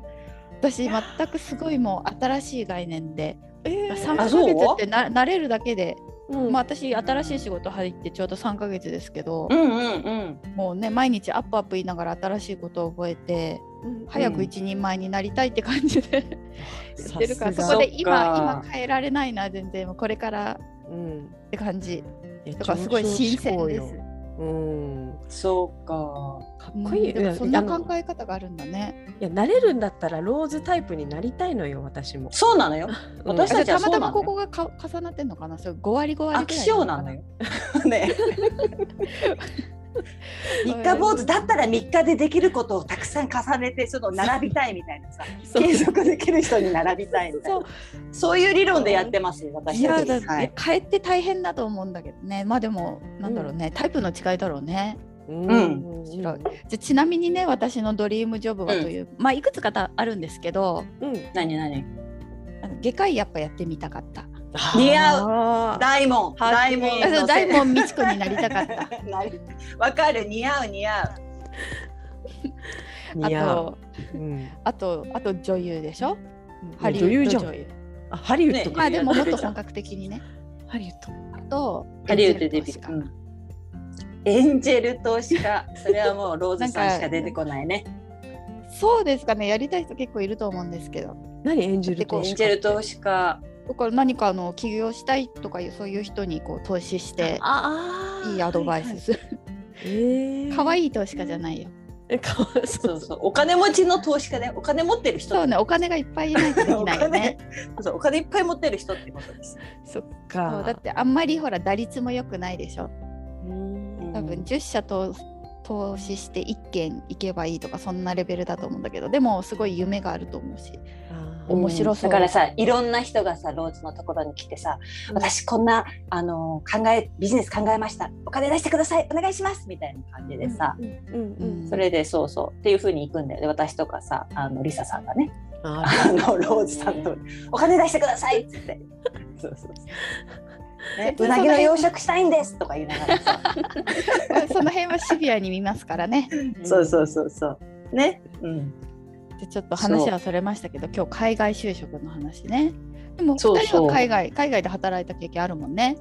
私全くすごいもう新しい概念でえー。3ヶ月ってな慣れるだけで、うん。まあ、私新しい仕事入ってちょうど3ヶ月ですけどう、んうんうん。もうね毎日アップアップ言いながら新しいことを覚えてうん。早く一人前になりたいって感じで 言ってるからそこでそっか今今変えられないな全然。もうこれからうん。って感じ。いやだからすごい新鮮です。よ。うん、そうか。かっこいい。うんそんな考え方があるんだね。いや慣れるんだったらローズタイプになりたいのよ私も。そうなのよ。うん。私たちはたまたまここがか重なってんのかな？そう5割5割飽きぐらい性なのよ。ね 三日坊主だったら三日でできることをたくさん重ねてその並びたいみたいなさ 継続できる人に並びたいみたいな。そう。いう理論でやってます私たち。はい、帰って大変だと思うんだけどね。まあでもなんだろうね、うん、タイプの違いだろうね。うん、じゃちなみにね私のドリームジョブはという、うん、まあいくつかあるんですけど、うん、何何？外科医やっぱやってみたかった。似合う大門大門大門美智子になりたかった。わかる似合う似合う。あと、うん、あとあと女優でしょ？ハリウッド女優。あハリウッド、ね、まあでももっと本格的にね。ハリウッド。あとハリウッドデビュー。エンジェル投資家それはもうローズさんしか出てこないね。そうですかねやりたい人結構いると思うんですけど。何エンジェル投資家。エンジェル投資家。だから何かあの起業したいとかいうそういう人にこう投資していいアドバイス。する。可愛い投資家じゃないよ。えかわそう。そうお金持ちの投資家でお金持ってる人そうねお金がいっぱいいないとできないよね。そうお金いっぱい持ってる人ってことです。そっか。だってあんまりほら打率も良くないでしょ。多分10社と投資して1件行けばいいとかそんなレベルだと思うんだけどでもすごい夢があると思うし面白そう、だからさいろんな人がさローズのところに来てさ、うん、私こんなあの考えビジネス考えました。お金出してください。お願いします。みたいな感じでさ、それでそうそう。っていうふうに行くんだよね。私とかさあのリサさんがね。あのローズさんと「お金出してください」っつって。そうそうそう。ね、うなぎの養殖したいんですとか言いながらさ。その辺はシビアに見ますからね。そうそうそうそう。ね、うん、でちょっと話はそれましたけど今日海外就職の話ね。でも2人は海外海外で働いた経験あるもんね。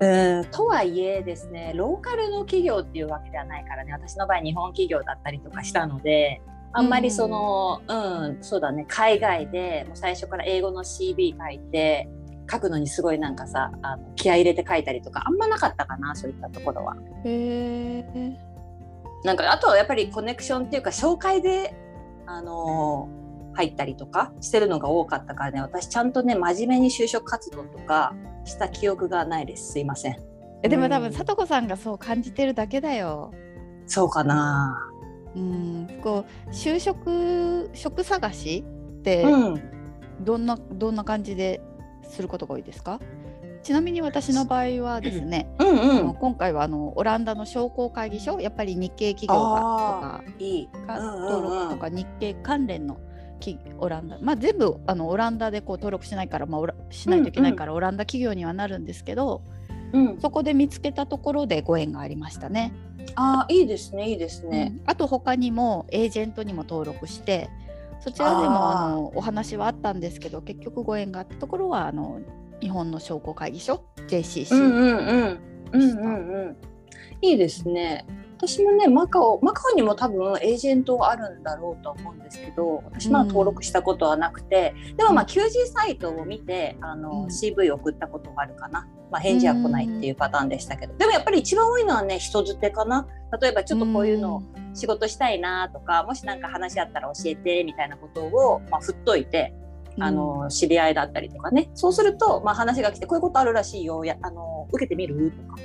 うん。とはいえですねローカルの企業っていうわけではないからね。私の場合日本企業だったりとかしたのであんまりその、うん、うん、そうだね。海外でもう最初から英語の CV 書いて書くのにすごいなんかさあの気合い入れて書いたりとかあんまなかったかなそういったところは。へなんかあとはやっぱりコネクションっていうか紹介であの入ったりとかしてるのが多かったからね私ちゃんとね真面目に就職活動とかした記憶がないです。すいません。えでも多分さとこさんがそう感じてるだけだよ。そうかな。うんこう就職職探しってどんな、うん、どんな感じですることが多いですか？ちなみに私の場合はですね、うんうん、今回はあのオランダの商工会議所やっぱり日系企業がとかいい。登録とか日系関連のオランダ、まあ、全部あのオランダでこう登録しないから、まあ、しないといけないから、オランダ企業にはなるんですけど、うん、そこで見つけたところでご縁がありましたね。あいいですねいいですね、うん、あと他にもエージェントにも登録してそちらでもあのお話はあったんですけど結局ご縁があったところはあの日本の商工会議所 JCC うんうんうんうんうんいいですね。私もねマカオマカオにも多分エージェントあるんだろうと思うんですけど私まあ登録したことはなくて、うん、でもまあ求人サイトを見てあの、うん、CV 送ったことがあるかな、まあ、返事は来ないっていうパターンでしたけど、うん、でもやっぱり一番多いのはね人づてかな。例えばちょっとこういうの仕事したいなとか、もし何か話あったら教えてみたいなことを、まあ、振っといてあの知り合いだったりとかね。そうすると、まあ、話が来てこういうことあるらしいよ。やあの受けてみるとか。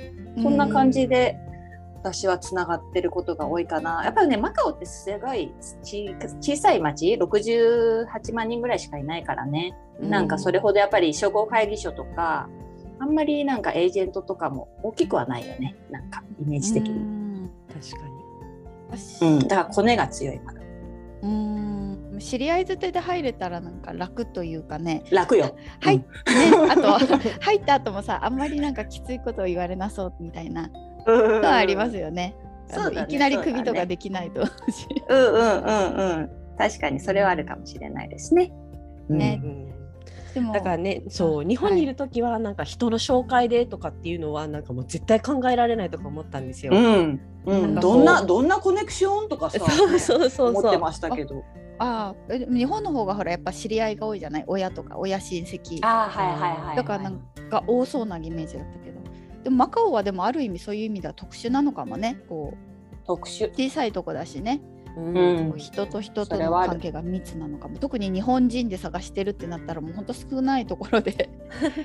そんな感じで私はつながってることが多いかな。やっぱりねマカオってすごい小さい町？68万人ぐらいしかいないからね、うん、なんかそれほどやっぱり商工会議所とかあんまりなんかエージェントとかも大きくはないよね。なんかイメージ的に。確かに、うん、だからコネが強いまだ。うん知り合いづてで入れたらなんか楽というかね。楽よ。はい、ね、あと入った後もさあんまりなんかきついことを言われなそうみたいな。のはありますよね。そうね。いきなり首とかできないと。うんうんうんうん。確かにそれはあるかもしれないですね。ね、でもだからねそう日本にいる時はなんか人の紹介でとかっていうのはなんかもう絶対考えられないとか思ったんですよ。うん。うん、どんなどんなコネクションとかさそうそうそう。思ってましたけど。ああ日本の方がほらやっぱ知り合いが多いじゃない？親とか親親戚。あはいはいはい、はい、だからなんか多そうなイメージだったけど。でもマカオはでもある意味そういう意味では特殊なのかもね。こう特殊。小さいとこだしね。うん、人と人との関係が密なのかも。特に日本人で探してるってなったらもうほんと少ないところで。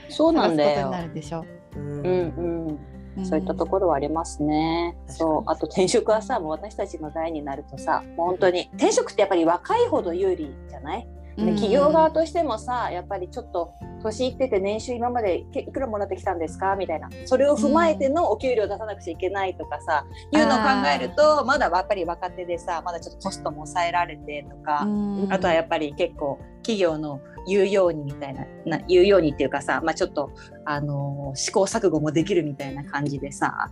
そうなんだよ。になるでしょ。うんうんそういったところはありますね。そう。あと転職はさもう私たちの代になるとさ本当に転職ってやっぱり若いほど有利じゃない？で企業側としてもさやっぱりちょっと年いってて年収今までいくらもらってきたんですか？みたいな。それを踏まえてのお給料出さなくちゃいけないとかさ、いうのを考えるとまだやっぱり若手でさまだちょっとコストも抑えられてとか、あとはやっぱり結構企業の言うようにみたいなな言うようにっていうかさ、まあ、ちょっと、あのー、試行錯誤もできるみたいな感じでさ、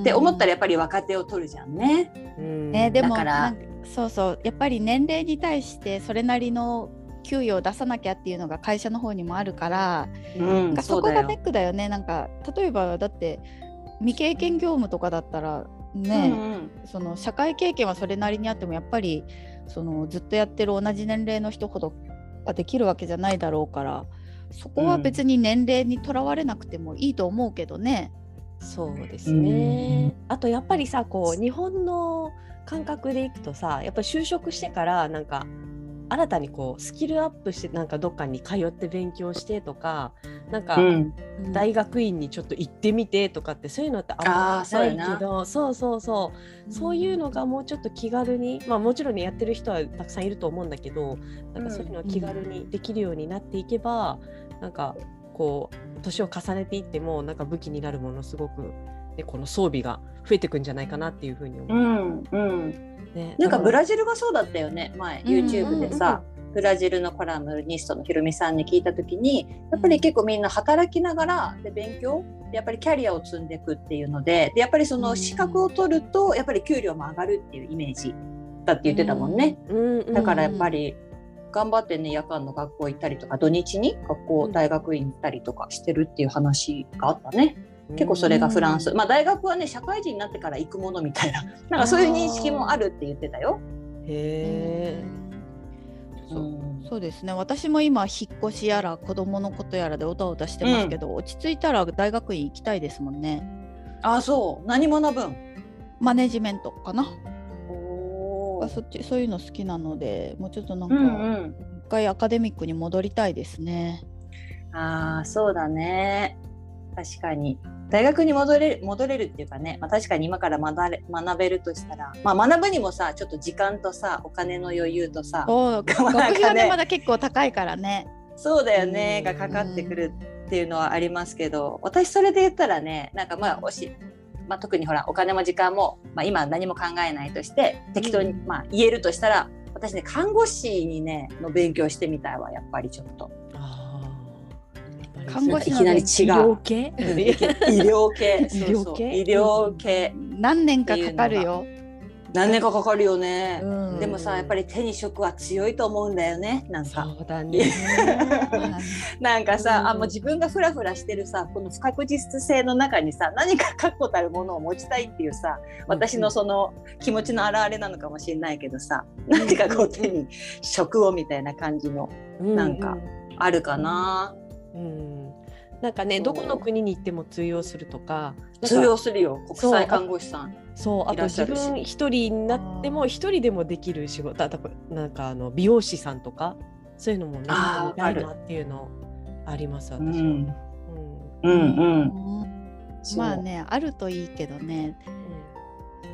って思ったらやっぱり若手を取るじゃんね。ねでもだからそうそうやっぱり年齢に対してそれなりの給与を出さなきゃっていうのが会社の方にもあるから、うん、そこがネックだよね。なんか例えばだって未経験業務とかだったらね、うんうん、その社会経験はそれなりにあってもやっぱりそのずっとやってる同じ年齢の人ほどができるわけじゃないだろうからそこは別に年齢にとらわれなくてもいいと思うけどね。うん、そうですね、うん、あとやっぱりさこう日本の感覚でいくとさやっぱり就職してからなんか新たにこうスキルアップしてなんかどっかに通って勉強してとかなんか大学院にちょっと行ってみてとかってそういうのってあんまりな。いけどそうそうそう。そういうのがもうちょっと気軽にまあもちろんねやってる人はたくさんいると思うんだけどなんかそういうのを気軽にできるようになっていけばなんかこう年を重ねていってもなんか武器になるものすごくでこの装備が増えていくんじゃないかなっていうふうに思う。うんうんね、なんかブラジルがそうだったよね。前 YouTube でさ、ブラジルのコラムニストのひろみさんに聞いた時にやっぱり結構みんな働きながらで勉強？でやっぱりキャリアを積んでいくっていうのででやっぱりその資格を取るとやっぱり給料も上がるっていうイメージだって言ってたもんね。だからやっぱり頑張ってね夜間の学校行ったりとか土日に学校大学院行ったりとかしてるっていう話があったね。結構それがフランス、まあ、大学はね社会人になってから行くものみたいな。なんかそういう認識もあるって言ってたよ。へそう。そうですね。私も今引っ越しやら子供のことやらでおたおたしてますけど、うん、落ち着いたら大学院行きたいですもんね。あそう。何学ぶんマネジメントかな。おそっちそういうの好きなのでもうちょっとなんか、うんうん、一回アカデミックに戻りたいですね。ああそうだね確かに。大学に戻れる戻れるっていうかね、まあ、確かに今から学れ学べるとしたら、まあ、学ぶにもさちょっと時間とさお金の余裕とさ学費はねまだ結構高いからね。そうだよねがかかってくるっていうのはありますけど私それで言ったらねなんかまあおし、まあ、特にほらお金も時間も、まあ、今何も考えないとして適当に、まあ、言えるとしたら私ね看護師にねの勉強してみたいわやっぱりちょっと。看護師いきなり違う。医療系？医療系。医療系？医療系。何年かかかるよ。何年かかかるよね、うん、でもさやっぱり手に職は強いと思うんだよね。なんか。そうだね。なんかさ、うん、あもう自分がフラフラしてるさこの不確実性の中にさ何か確固たるものを持ちたいっていうさ私のその気持ちの表れなのかもしれないけどさ、うん、何かこう手に職をみたいな感じの、なんかあるかな。うんなんかねどこの国に行っても通用するとか通用するよ。国際看護師さんそうあと自分一人になっても一人でもできる仕事なんかあの美容師さんとかそういうのもね見たいなっていうのあります私は。うん、うん、うん。うん。まあねあるといいけどね、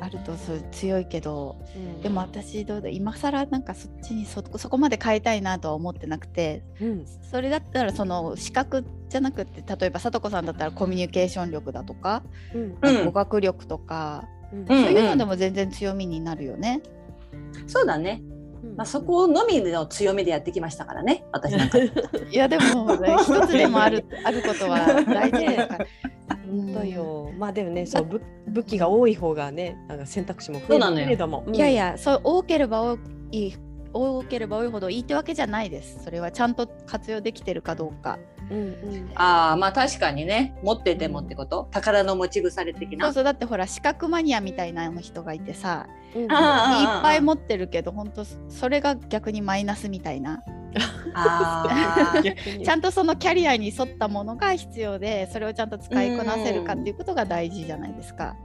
あると強いけど、うん、でも私どうだ今更なんかそっちにそそこまで変えたいなとは思ってなくて、うん、それだったらその資格じゃなくて例えば聡子さんだったらコミュニケーション力だとか、うん、語学力とか、そういうのでも全然強みになるよね。そうだねまあ、そこのみの強みでやってきましたからね私なんか。いやでも、ね、一つでもある あることは大事ですから。本当よ。まあでもね、そう武武器が多い方がね、なんか選択肢も増えるけれども。いやいや、そう多ければ多い多ければ多いほどいいってわけじゃないです。それはちゃんと活用できてるかどうか。うんうん、ああまあ確かにね持っててもってこと、宝の持ち腐れ的な？そうそうだってほら資格マニアみたいな人がいてさ、うん、いっぱい持ってるけど本当それが逆にマイナスみたいな。ちゃんとそのキャリアに沿ったものが必要でそれをちゃんと使いこなせるかっていうことが大事じゃないですか。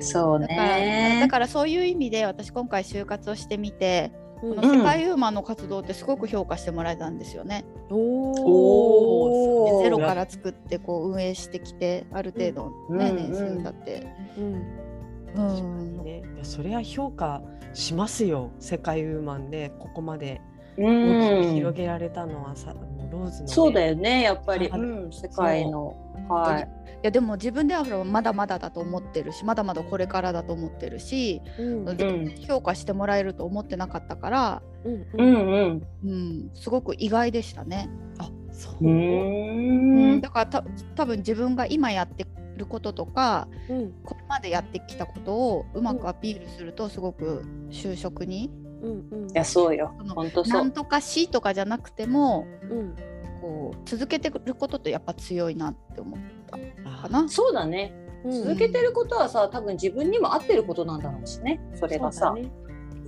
そうね。だからだからそういう意味で私今回就活をしてみてこの世界ウーマンの活動ってすごく評価してもらえたんですよね。おゼロから作ってこう運営してきてある程度ね、うん年数だって。うん。うん。ね、いやそれは評価しますよ。世界ウーマンでここまで。う大き広げられたのはさ、ローズの、ね、そうだよねやっぱり、はいうん、世界の。はい。いやでも自分ではまだまだだと思ってるしまだまだこれからだと思ってるし、うん。うんん評価してもらえると思ってなかったから、うんううんん。うん。うん、すごく意外でしたね。あそう。ううんんだからた多分自分が今やってることとかうん。これまでやってきたことをうまくアピールするとすごく就職に、うんうん。いやそうよ本当そう。なんとかしとかじゃなくてもうん。こう続けてることってやっぱ強いなって思ったあかな。そうだね。うん。続けてることはさ多分自分にも合ってることなんだろうしね。それがさ。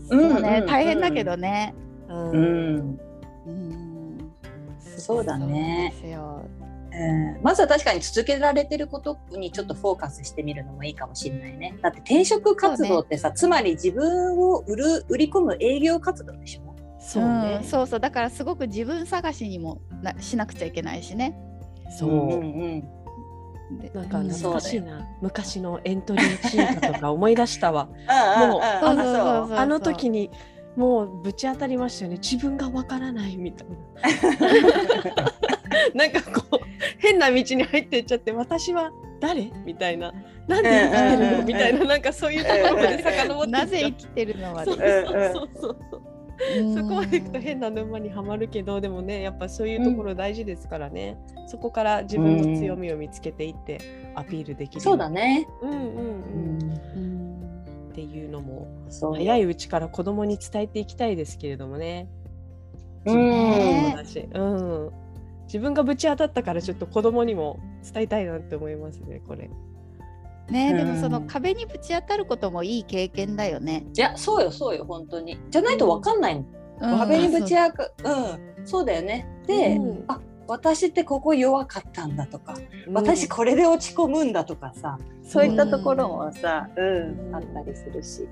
そうだね。大変だけどね。うん。うん。うん。そうだね。そまずは確かに続けられてることにちょっとフォーカスしてみるのもいいかもしれないね。だって転職活動ってさ、つまり自分を売る売り込む営業活動でしょ？そうね。ん、そうそう。だからすごく自分探しにもなしなくちゃいけないしね。そう、んうん。でなんかう懐かしいな、昔のエントリーシートとか思い出したわ。もうあそうそうそうそう。ああの時にもうぶち当たりましたよね。自分がわからないみたいな。なんかこう変な道に入っていっちゃって私は誰？みたいな。なんで生きてるうんうんうんのみたいななんかそういうところまで 遡ってなぜ生ききてるのはそうねそうそうそう。そこまでいくと変な沼にはまるけどでもねやっぱそういうところ大事ですからね、そこから自分の強みを見つけていってアピールできるそうだね。うんうんうん、うんっていうのも早いうちから子供に伝えていきたいですけれどもね。うんうん、自分がぶち当たったからちょっと子供にも伝えたいなって思いますねこれ。ねでもうんその壁にぶち当たることもいい経験だよね。いやそうよそうよ本当に。じゃないとわかんないの。うん壁にぶち当たうんそうだよね。で、うんあ私ってここ弱かったんだとか、私これで落ち込むんだとかさ、そういったところもさ、うん、うんあったりするし。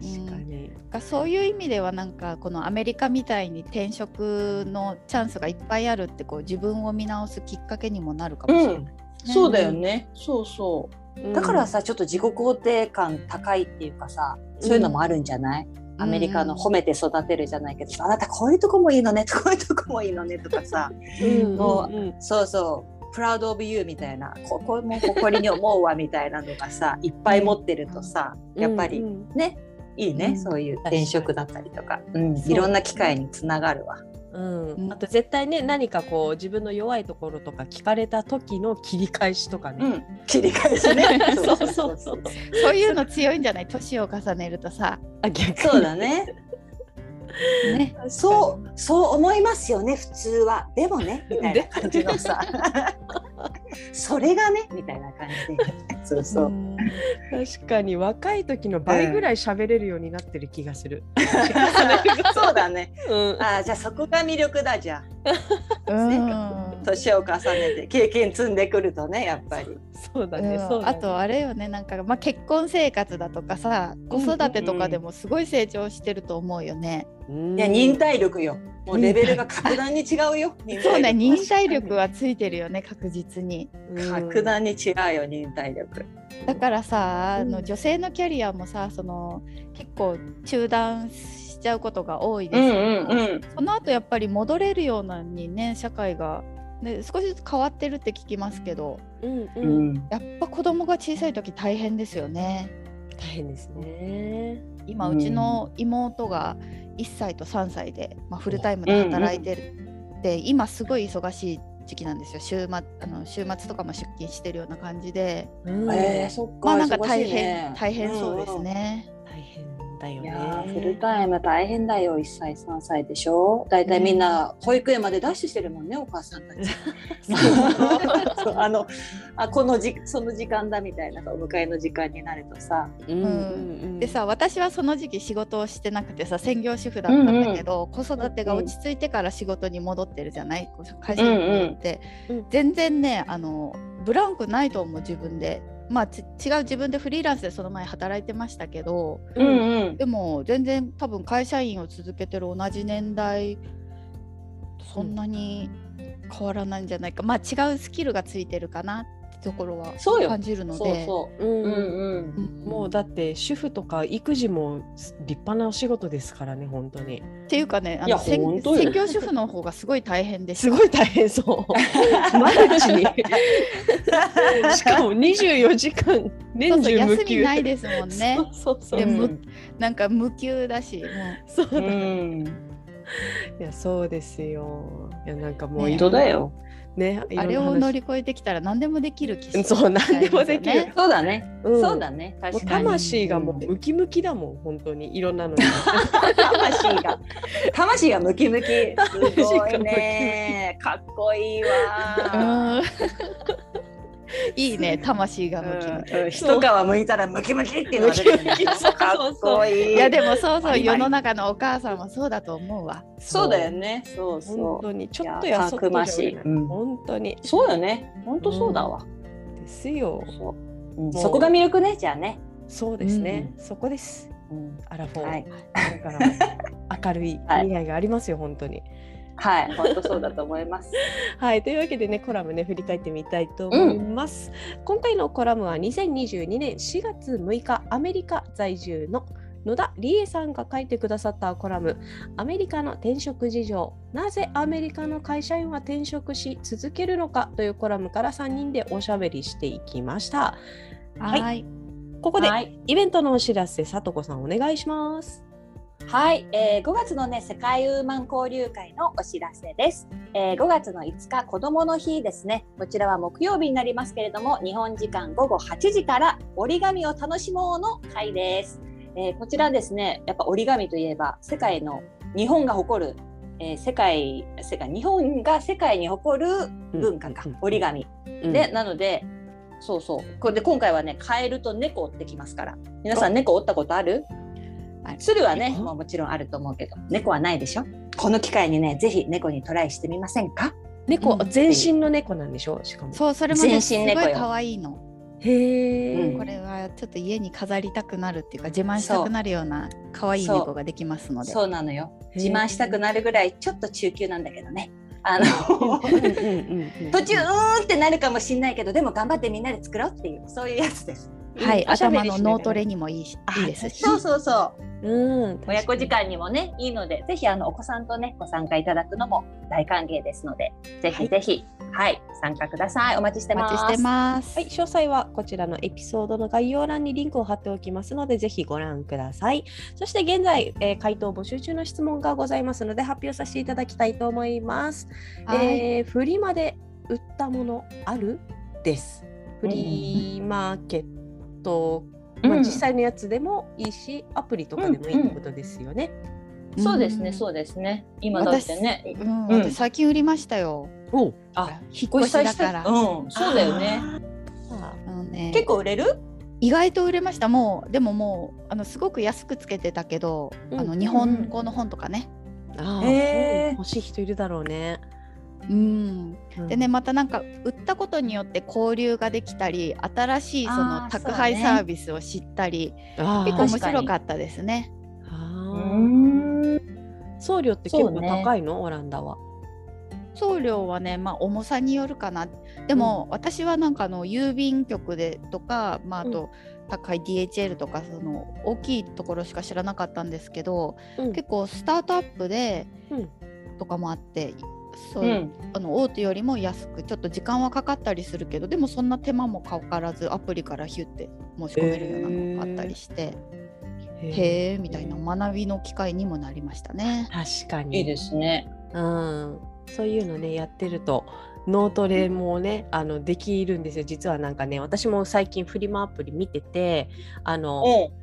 確かに。がそういう意味ではなんかこのアメリカみたいに転職のチャンスがいっぱいあるってこう自分を見直すきっかけにもなるかもしれない。そうだよね。そうそう。だからさ、ちょっと自己肯定感高いっていうかさ、そういうのもあるんじゃない、アメリカの褒めて育てるじゃないけど、あなたこういうとこもいいのね、こういうとこもいいのねとかさ、うん、もううんうん。そうそう、プラウドオブユーみたいな、ここも誇りに思うわみたいなのがさ、いっぱい持ってるとさ、やっぱりうんね、いいね、うん。そういう転職だったりとか、うん、いろんな機会につながるわ。うんうんあと絶対ね何かこう自分の弱いところとか聞かれた時の切り返しとかね。うん、切り返しね。そうそうそうそう。そういうの強いんじゃない？年を重ねるとさ。あ逆そうだね。ね。そう、そう思いますよね、普通は。でもね、みたいな感じのさ。それがね、みたいな感じで。そうそう。ん確かに若い時の倍ぐらい喋れるようになってる気がする。そうだね。うん。あーじゃあそこが魅力だじゃ。年を重ねて経験積んでくるとね、やっぱり。そうだね。うんそうだねあとあれよねなんか、まあ、結婚生活だとかさ子育てとかでもすごい成長してると思うよね。うんいや、忍耐力よ。もうレベルが格段に違うよ。忍耐力そうね忍耐力はついてるよね確実に。格段に違うよ、忍耐力。だからさあのうん女性のキャリアもさその結構中断しちゃうことが多いですうんうんうん。その後やっぱり戻れるようなにね社会が、ね、少しずつ変わってるって聞きますけどうんう。うんん。やっぱ子供が小さい時大変ですよね。大変ですね。今ううんちの妹が1歳と3歳で、まあ、フルタイムで働いてるで、今すごい忙しい時期なんですよ週末あの週末とかも出勤してるような感じでうんえー、そっか。まあなんか大変、いね大変そうです。ね。大変だよいやね。ーフルタイム大変だよ1歳3歳でしょ。だいたいみんな保育園までダッシュしてるもんねお母さんたち。あのあこのじその時間だみたいなお迎えの時間になるとさ。うんうんでさ私はその時期仕事をしてなくてさ専業主婦だったんだけど、子育てが落ち着いてから仕事に戻ってるじゃない？こう会社に戻って、うんうん。全然ねあのブランクないと思う自分でまあち違う自分でフリーランスでその前働いてましたけどうんうん。でも全然多分会社員を続けてる同じ年代そんなに変わらないんじゃないか、まあ違うスキルがついてるかなってところはそうよ。感じるのそうで。そう。うんうんうん。もうだって主婦とか育児も立派なお仕事ですからね本当に。っていうかねあの専業主婦の方がすごい大変です。すごい大変そう。マルチに。しかも24時間そう年そう中無休。休みないですもんね。そうそうそう。でむうんなんか無給だしもそうだ、いうん。やそうですよ。いやなんかもう本当だよ。ねうあれを乗り越えてきたら何でもできる気しそう何でもできる そうだね。うんそうだね。確かに。魂がもうムキムキだもん本当にいろんなのに 魂が。魂がムキムキ。すごいね。かっこいいわ。うんいいね魂がムキムキ。うん一皮むいたらムキムキっていうのがかっこいい。いやでもそうそう世の中のお母さんもそうだと思うわ。そうだよね。そう本そ当にちょっといややそっとじゃたくましいうん本当にう。そうよね。本当そうだわ。ですよそこが魅力ね。じゃあね。そうですね、そこですうんアラフォー、はい。だから明るい 未来がありますよ、本当に。はい。本当そうだと思います。はい、というわけでね、コラムね、振り返ってみたいと思います。今回のコラムは2022年4月6日、アメリカ在住の野田理恵さんが書いてくださったコラム、アメリカの転職事情、なぜアメリカの会社員は転職し続けるのかというコラムから3人でおしゃべりしていきました。はいはい。ここではい。イベントのお知らせ、さとこさんお願いします。はい、えー、5月のね世界ウーマン交流会のお知らせです、えー、5月の5日子どもの日ですね。こちらは木曜日になりますけれども日本時間午後8時から折り紙を楽しもうの会です、えー、こちらですねやっぱ折り紙といえば世界の日本が誇る、えー、世界世界日本が世界に誇る文化か、うん折り紙。うん。で、なのでそうそう。これで今回はねカエルと猫折ってきますから。皆さん猫折ったことある？あ鶴はね、猫？まあ、もちろんあると思うけど猫はないでしょ？この機会にねぜひ猫にトライしてみませんか？猫、うん。全身の猫なんでしょ？しかも。そうそれもね全すごい可愛いの。へえ、うん。これはちょっと家に飾りたくなるっていうか自慢したくなるような可愛い猫ができますので。そうなのよ。自慢したくなるぐらいちょっと中級なんだけどね。あの途中うーんってなるかもしんないけどでも頑張ってみんなで作ろうっていうそういうやつですはい、頭の脳トレにもいいしいいですし。そうそうそううん、親子時間にもねいいのでぜひあのお子さんとねご参加いただくのも大歓迎ですのでぜひぜひはい、参加くださいお待ちしてますお待ちしてます。はい、詳細はこちらのエピソードの概要欄にリンクを貼っておきますので、ぜひご覧ください。そして現在、えー回答募集中の質問がございますので、発表させていただきたいと思います。はいえーフリマで売ったものある？です。フリーマーケット、まあ、うん実際のやつでもいいし、アプリとかでもいいってことですよね。そうですね、うそうですね。今だってね。私最近売りましたよ。おあ、引っ越しだから。うん、そうだよね。結構売れる？意外と売れました。もうでももうあのすごく安くつけてたけど、うんあの日本語の本とかね。ーあー、へーうん欲しい人いるだろうね。うん。うん。でねまたなんか売ったことによって交流ができたり、新しいそあのー宅配サービスを知ったり、あー結構面白かったですね。送料って結構高いの、オランダは。送料はね、まあ、重さによるかな。でも、私はなんかあの郵便局でとか、まあ、あと高い DHL とかその大きいところしか知らなかったんですけど、うん。結構スタートアップでうん。とかもあってそう、うん。あの大手よりも安くちょっと時間はかかったりするけどでもそんな手間もかからずアプリからヒュッて申し込めるようなのがあったりして、へえみたいな学びの機会にもなりましたね。確かにいいですね。うん、そういうのねやってると脳トレもねあのできるんですよ実はなんかね私も最近フリマアプリ見ててあのう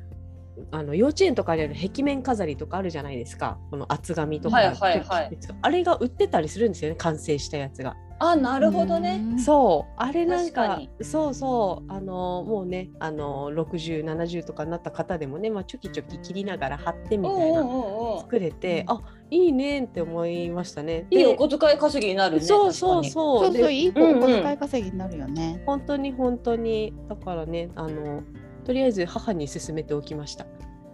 あの幼稚園とかにある壁面飾りとかあるじゃないですかこの厚紙とか、はいはいはいあれが売ってたりするんですよね完成したやつが。あなるほどね。そうあれなんかそうそうあのもうねあの6070とかになった方でもね、まあ、チョキチョキ切りながら貼ってみたいな作れて、あいいねって思いましたね。いいお小遣い稼ぎになるね。そうそうう。そうそうそうでいいお小遣い稼ぎになるよね。本当に本当にだからねあのとりあえず母に勧めておきました。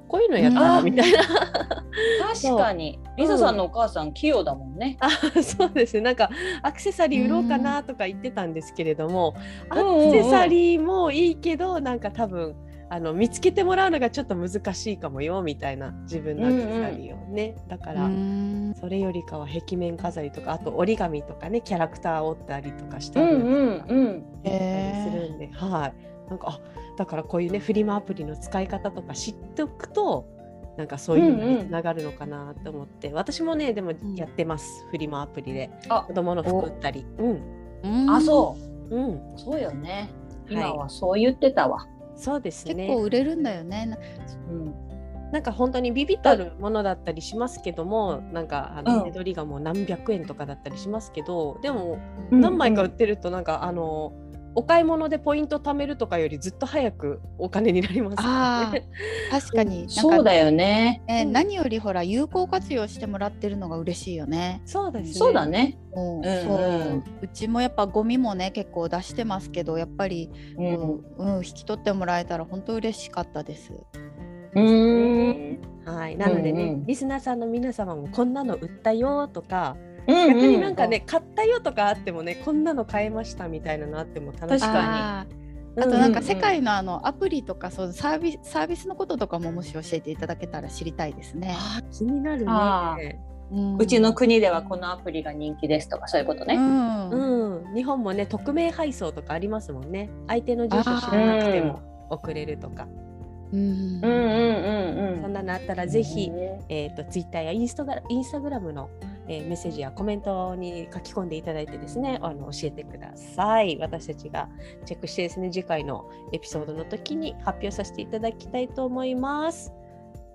こういうのやったみたいな。確かに。リサさんのお母さん器用だもんね。あそうですねなんかアクセサリー売ろうかなとか言ってたんですけれども、アクセサリーもいいけどなんか多分あの見つけてもらうのがちょっと難しいかもよみたいな自分のアクセサリーをね、だから、うんそれよりかは壁面飾りとかあと折り紙とかねキャラクター折ったりとかしたりうんうんうん。やったりするんで、はいなんかあだからこういうねフリマアプリの使い方とか知っておくとなんかそういうのにつながるのかなと思って、私もねでもやってます、フリマアプリで。あ。子供の服売ったり。うん。うん。あそう。うん。そうよね。はい。今はそう言ってたわ。そうです結ね構売れるんだよね。うん。なんか本当にビビたるものだったりしますけどもなんかあうん。の値取りがもう何百円とかだったりしますけど、でもうん。何枚か売ってるとなんか、あのお買い物でポイント貯めるとかよりずっと早くお金になりますあね。あ確かにそうだよね。ねうん何よりほら有効活用してもらってるのが嬉しいよね。そうですね。そうだ。ね。うんうんそううちもやっぱゴミもね結構出してますけどやっぱり、う。うんん引き取ってもらえたら本当嬉しかったです。うん。はい。なのでね、うんうんリスナーさんの皆様もこんなの売ったよとか、逆逆になんかね、買ったよとかあってもねこんなの買えましたみたいなのあっても楽しかに。あとなんかうん世界のあのアプリとかそうサービスサービスのこととかももし教えていただけたら知りたいですね。あー気になるあね。うん。うちの国ではこのアプリが人気ですとかそういうことうね。ん。うん、日本もね匿名配送とかありますもんね。相手の住所知らなくても送れるとか、うん。うんうんうんそんなのあったらうん。ぜひ、ねえー、とツイッターやインスタグラインスタグラムの、えーメッセージやコメントに書き込んでいただいてですねあの教えてください。私たちがチェックしてですね次回のエピソードの時に発表させていただきたいと思います。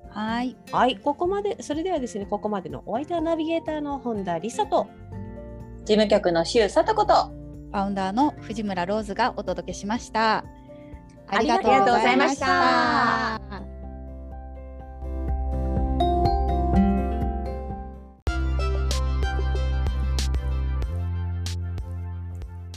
はい。はい。ここまでそれではですねここまでのお相手はナビゲーターの本田理沙と事務局の周佐子と。ファウンダーの藤村ローズがお届けしました。ありがとうございました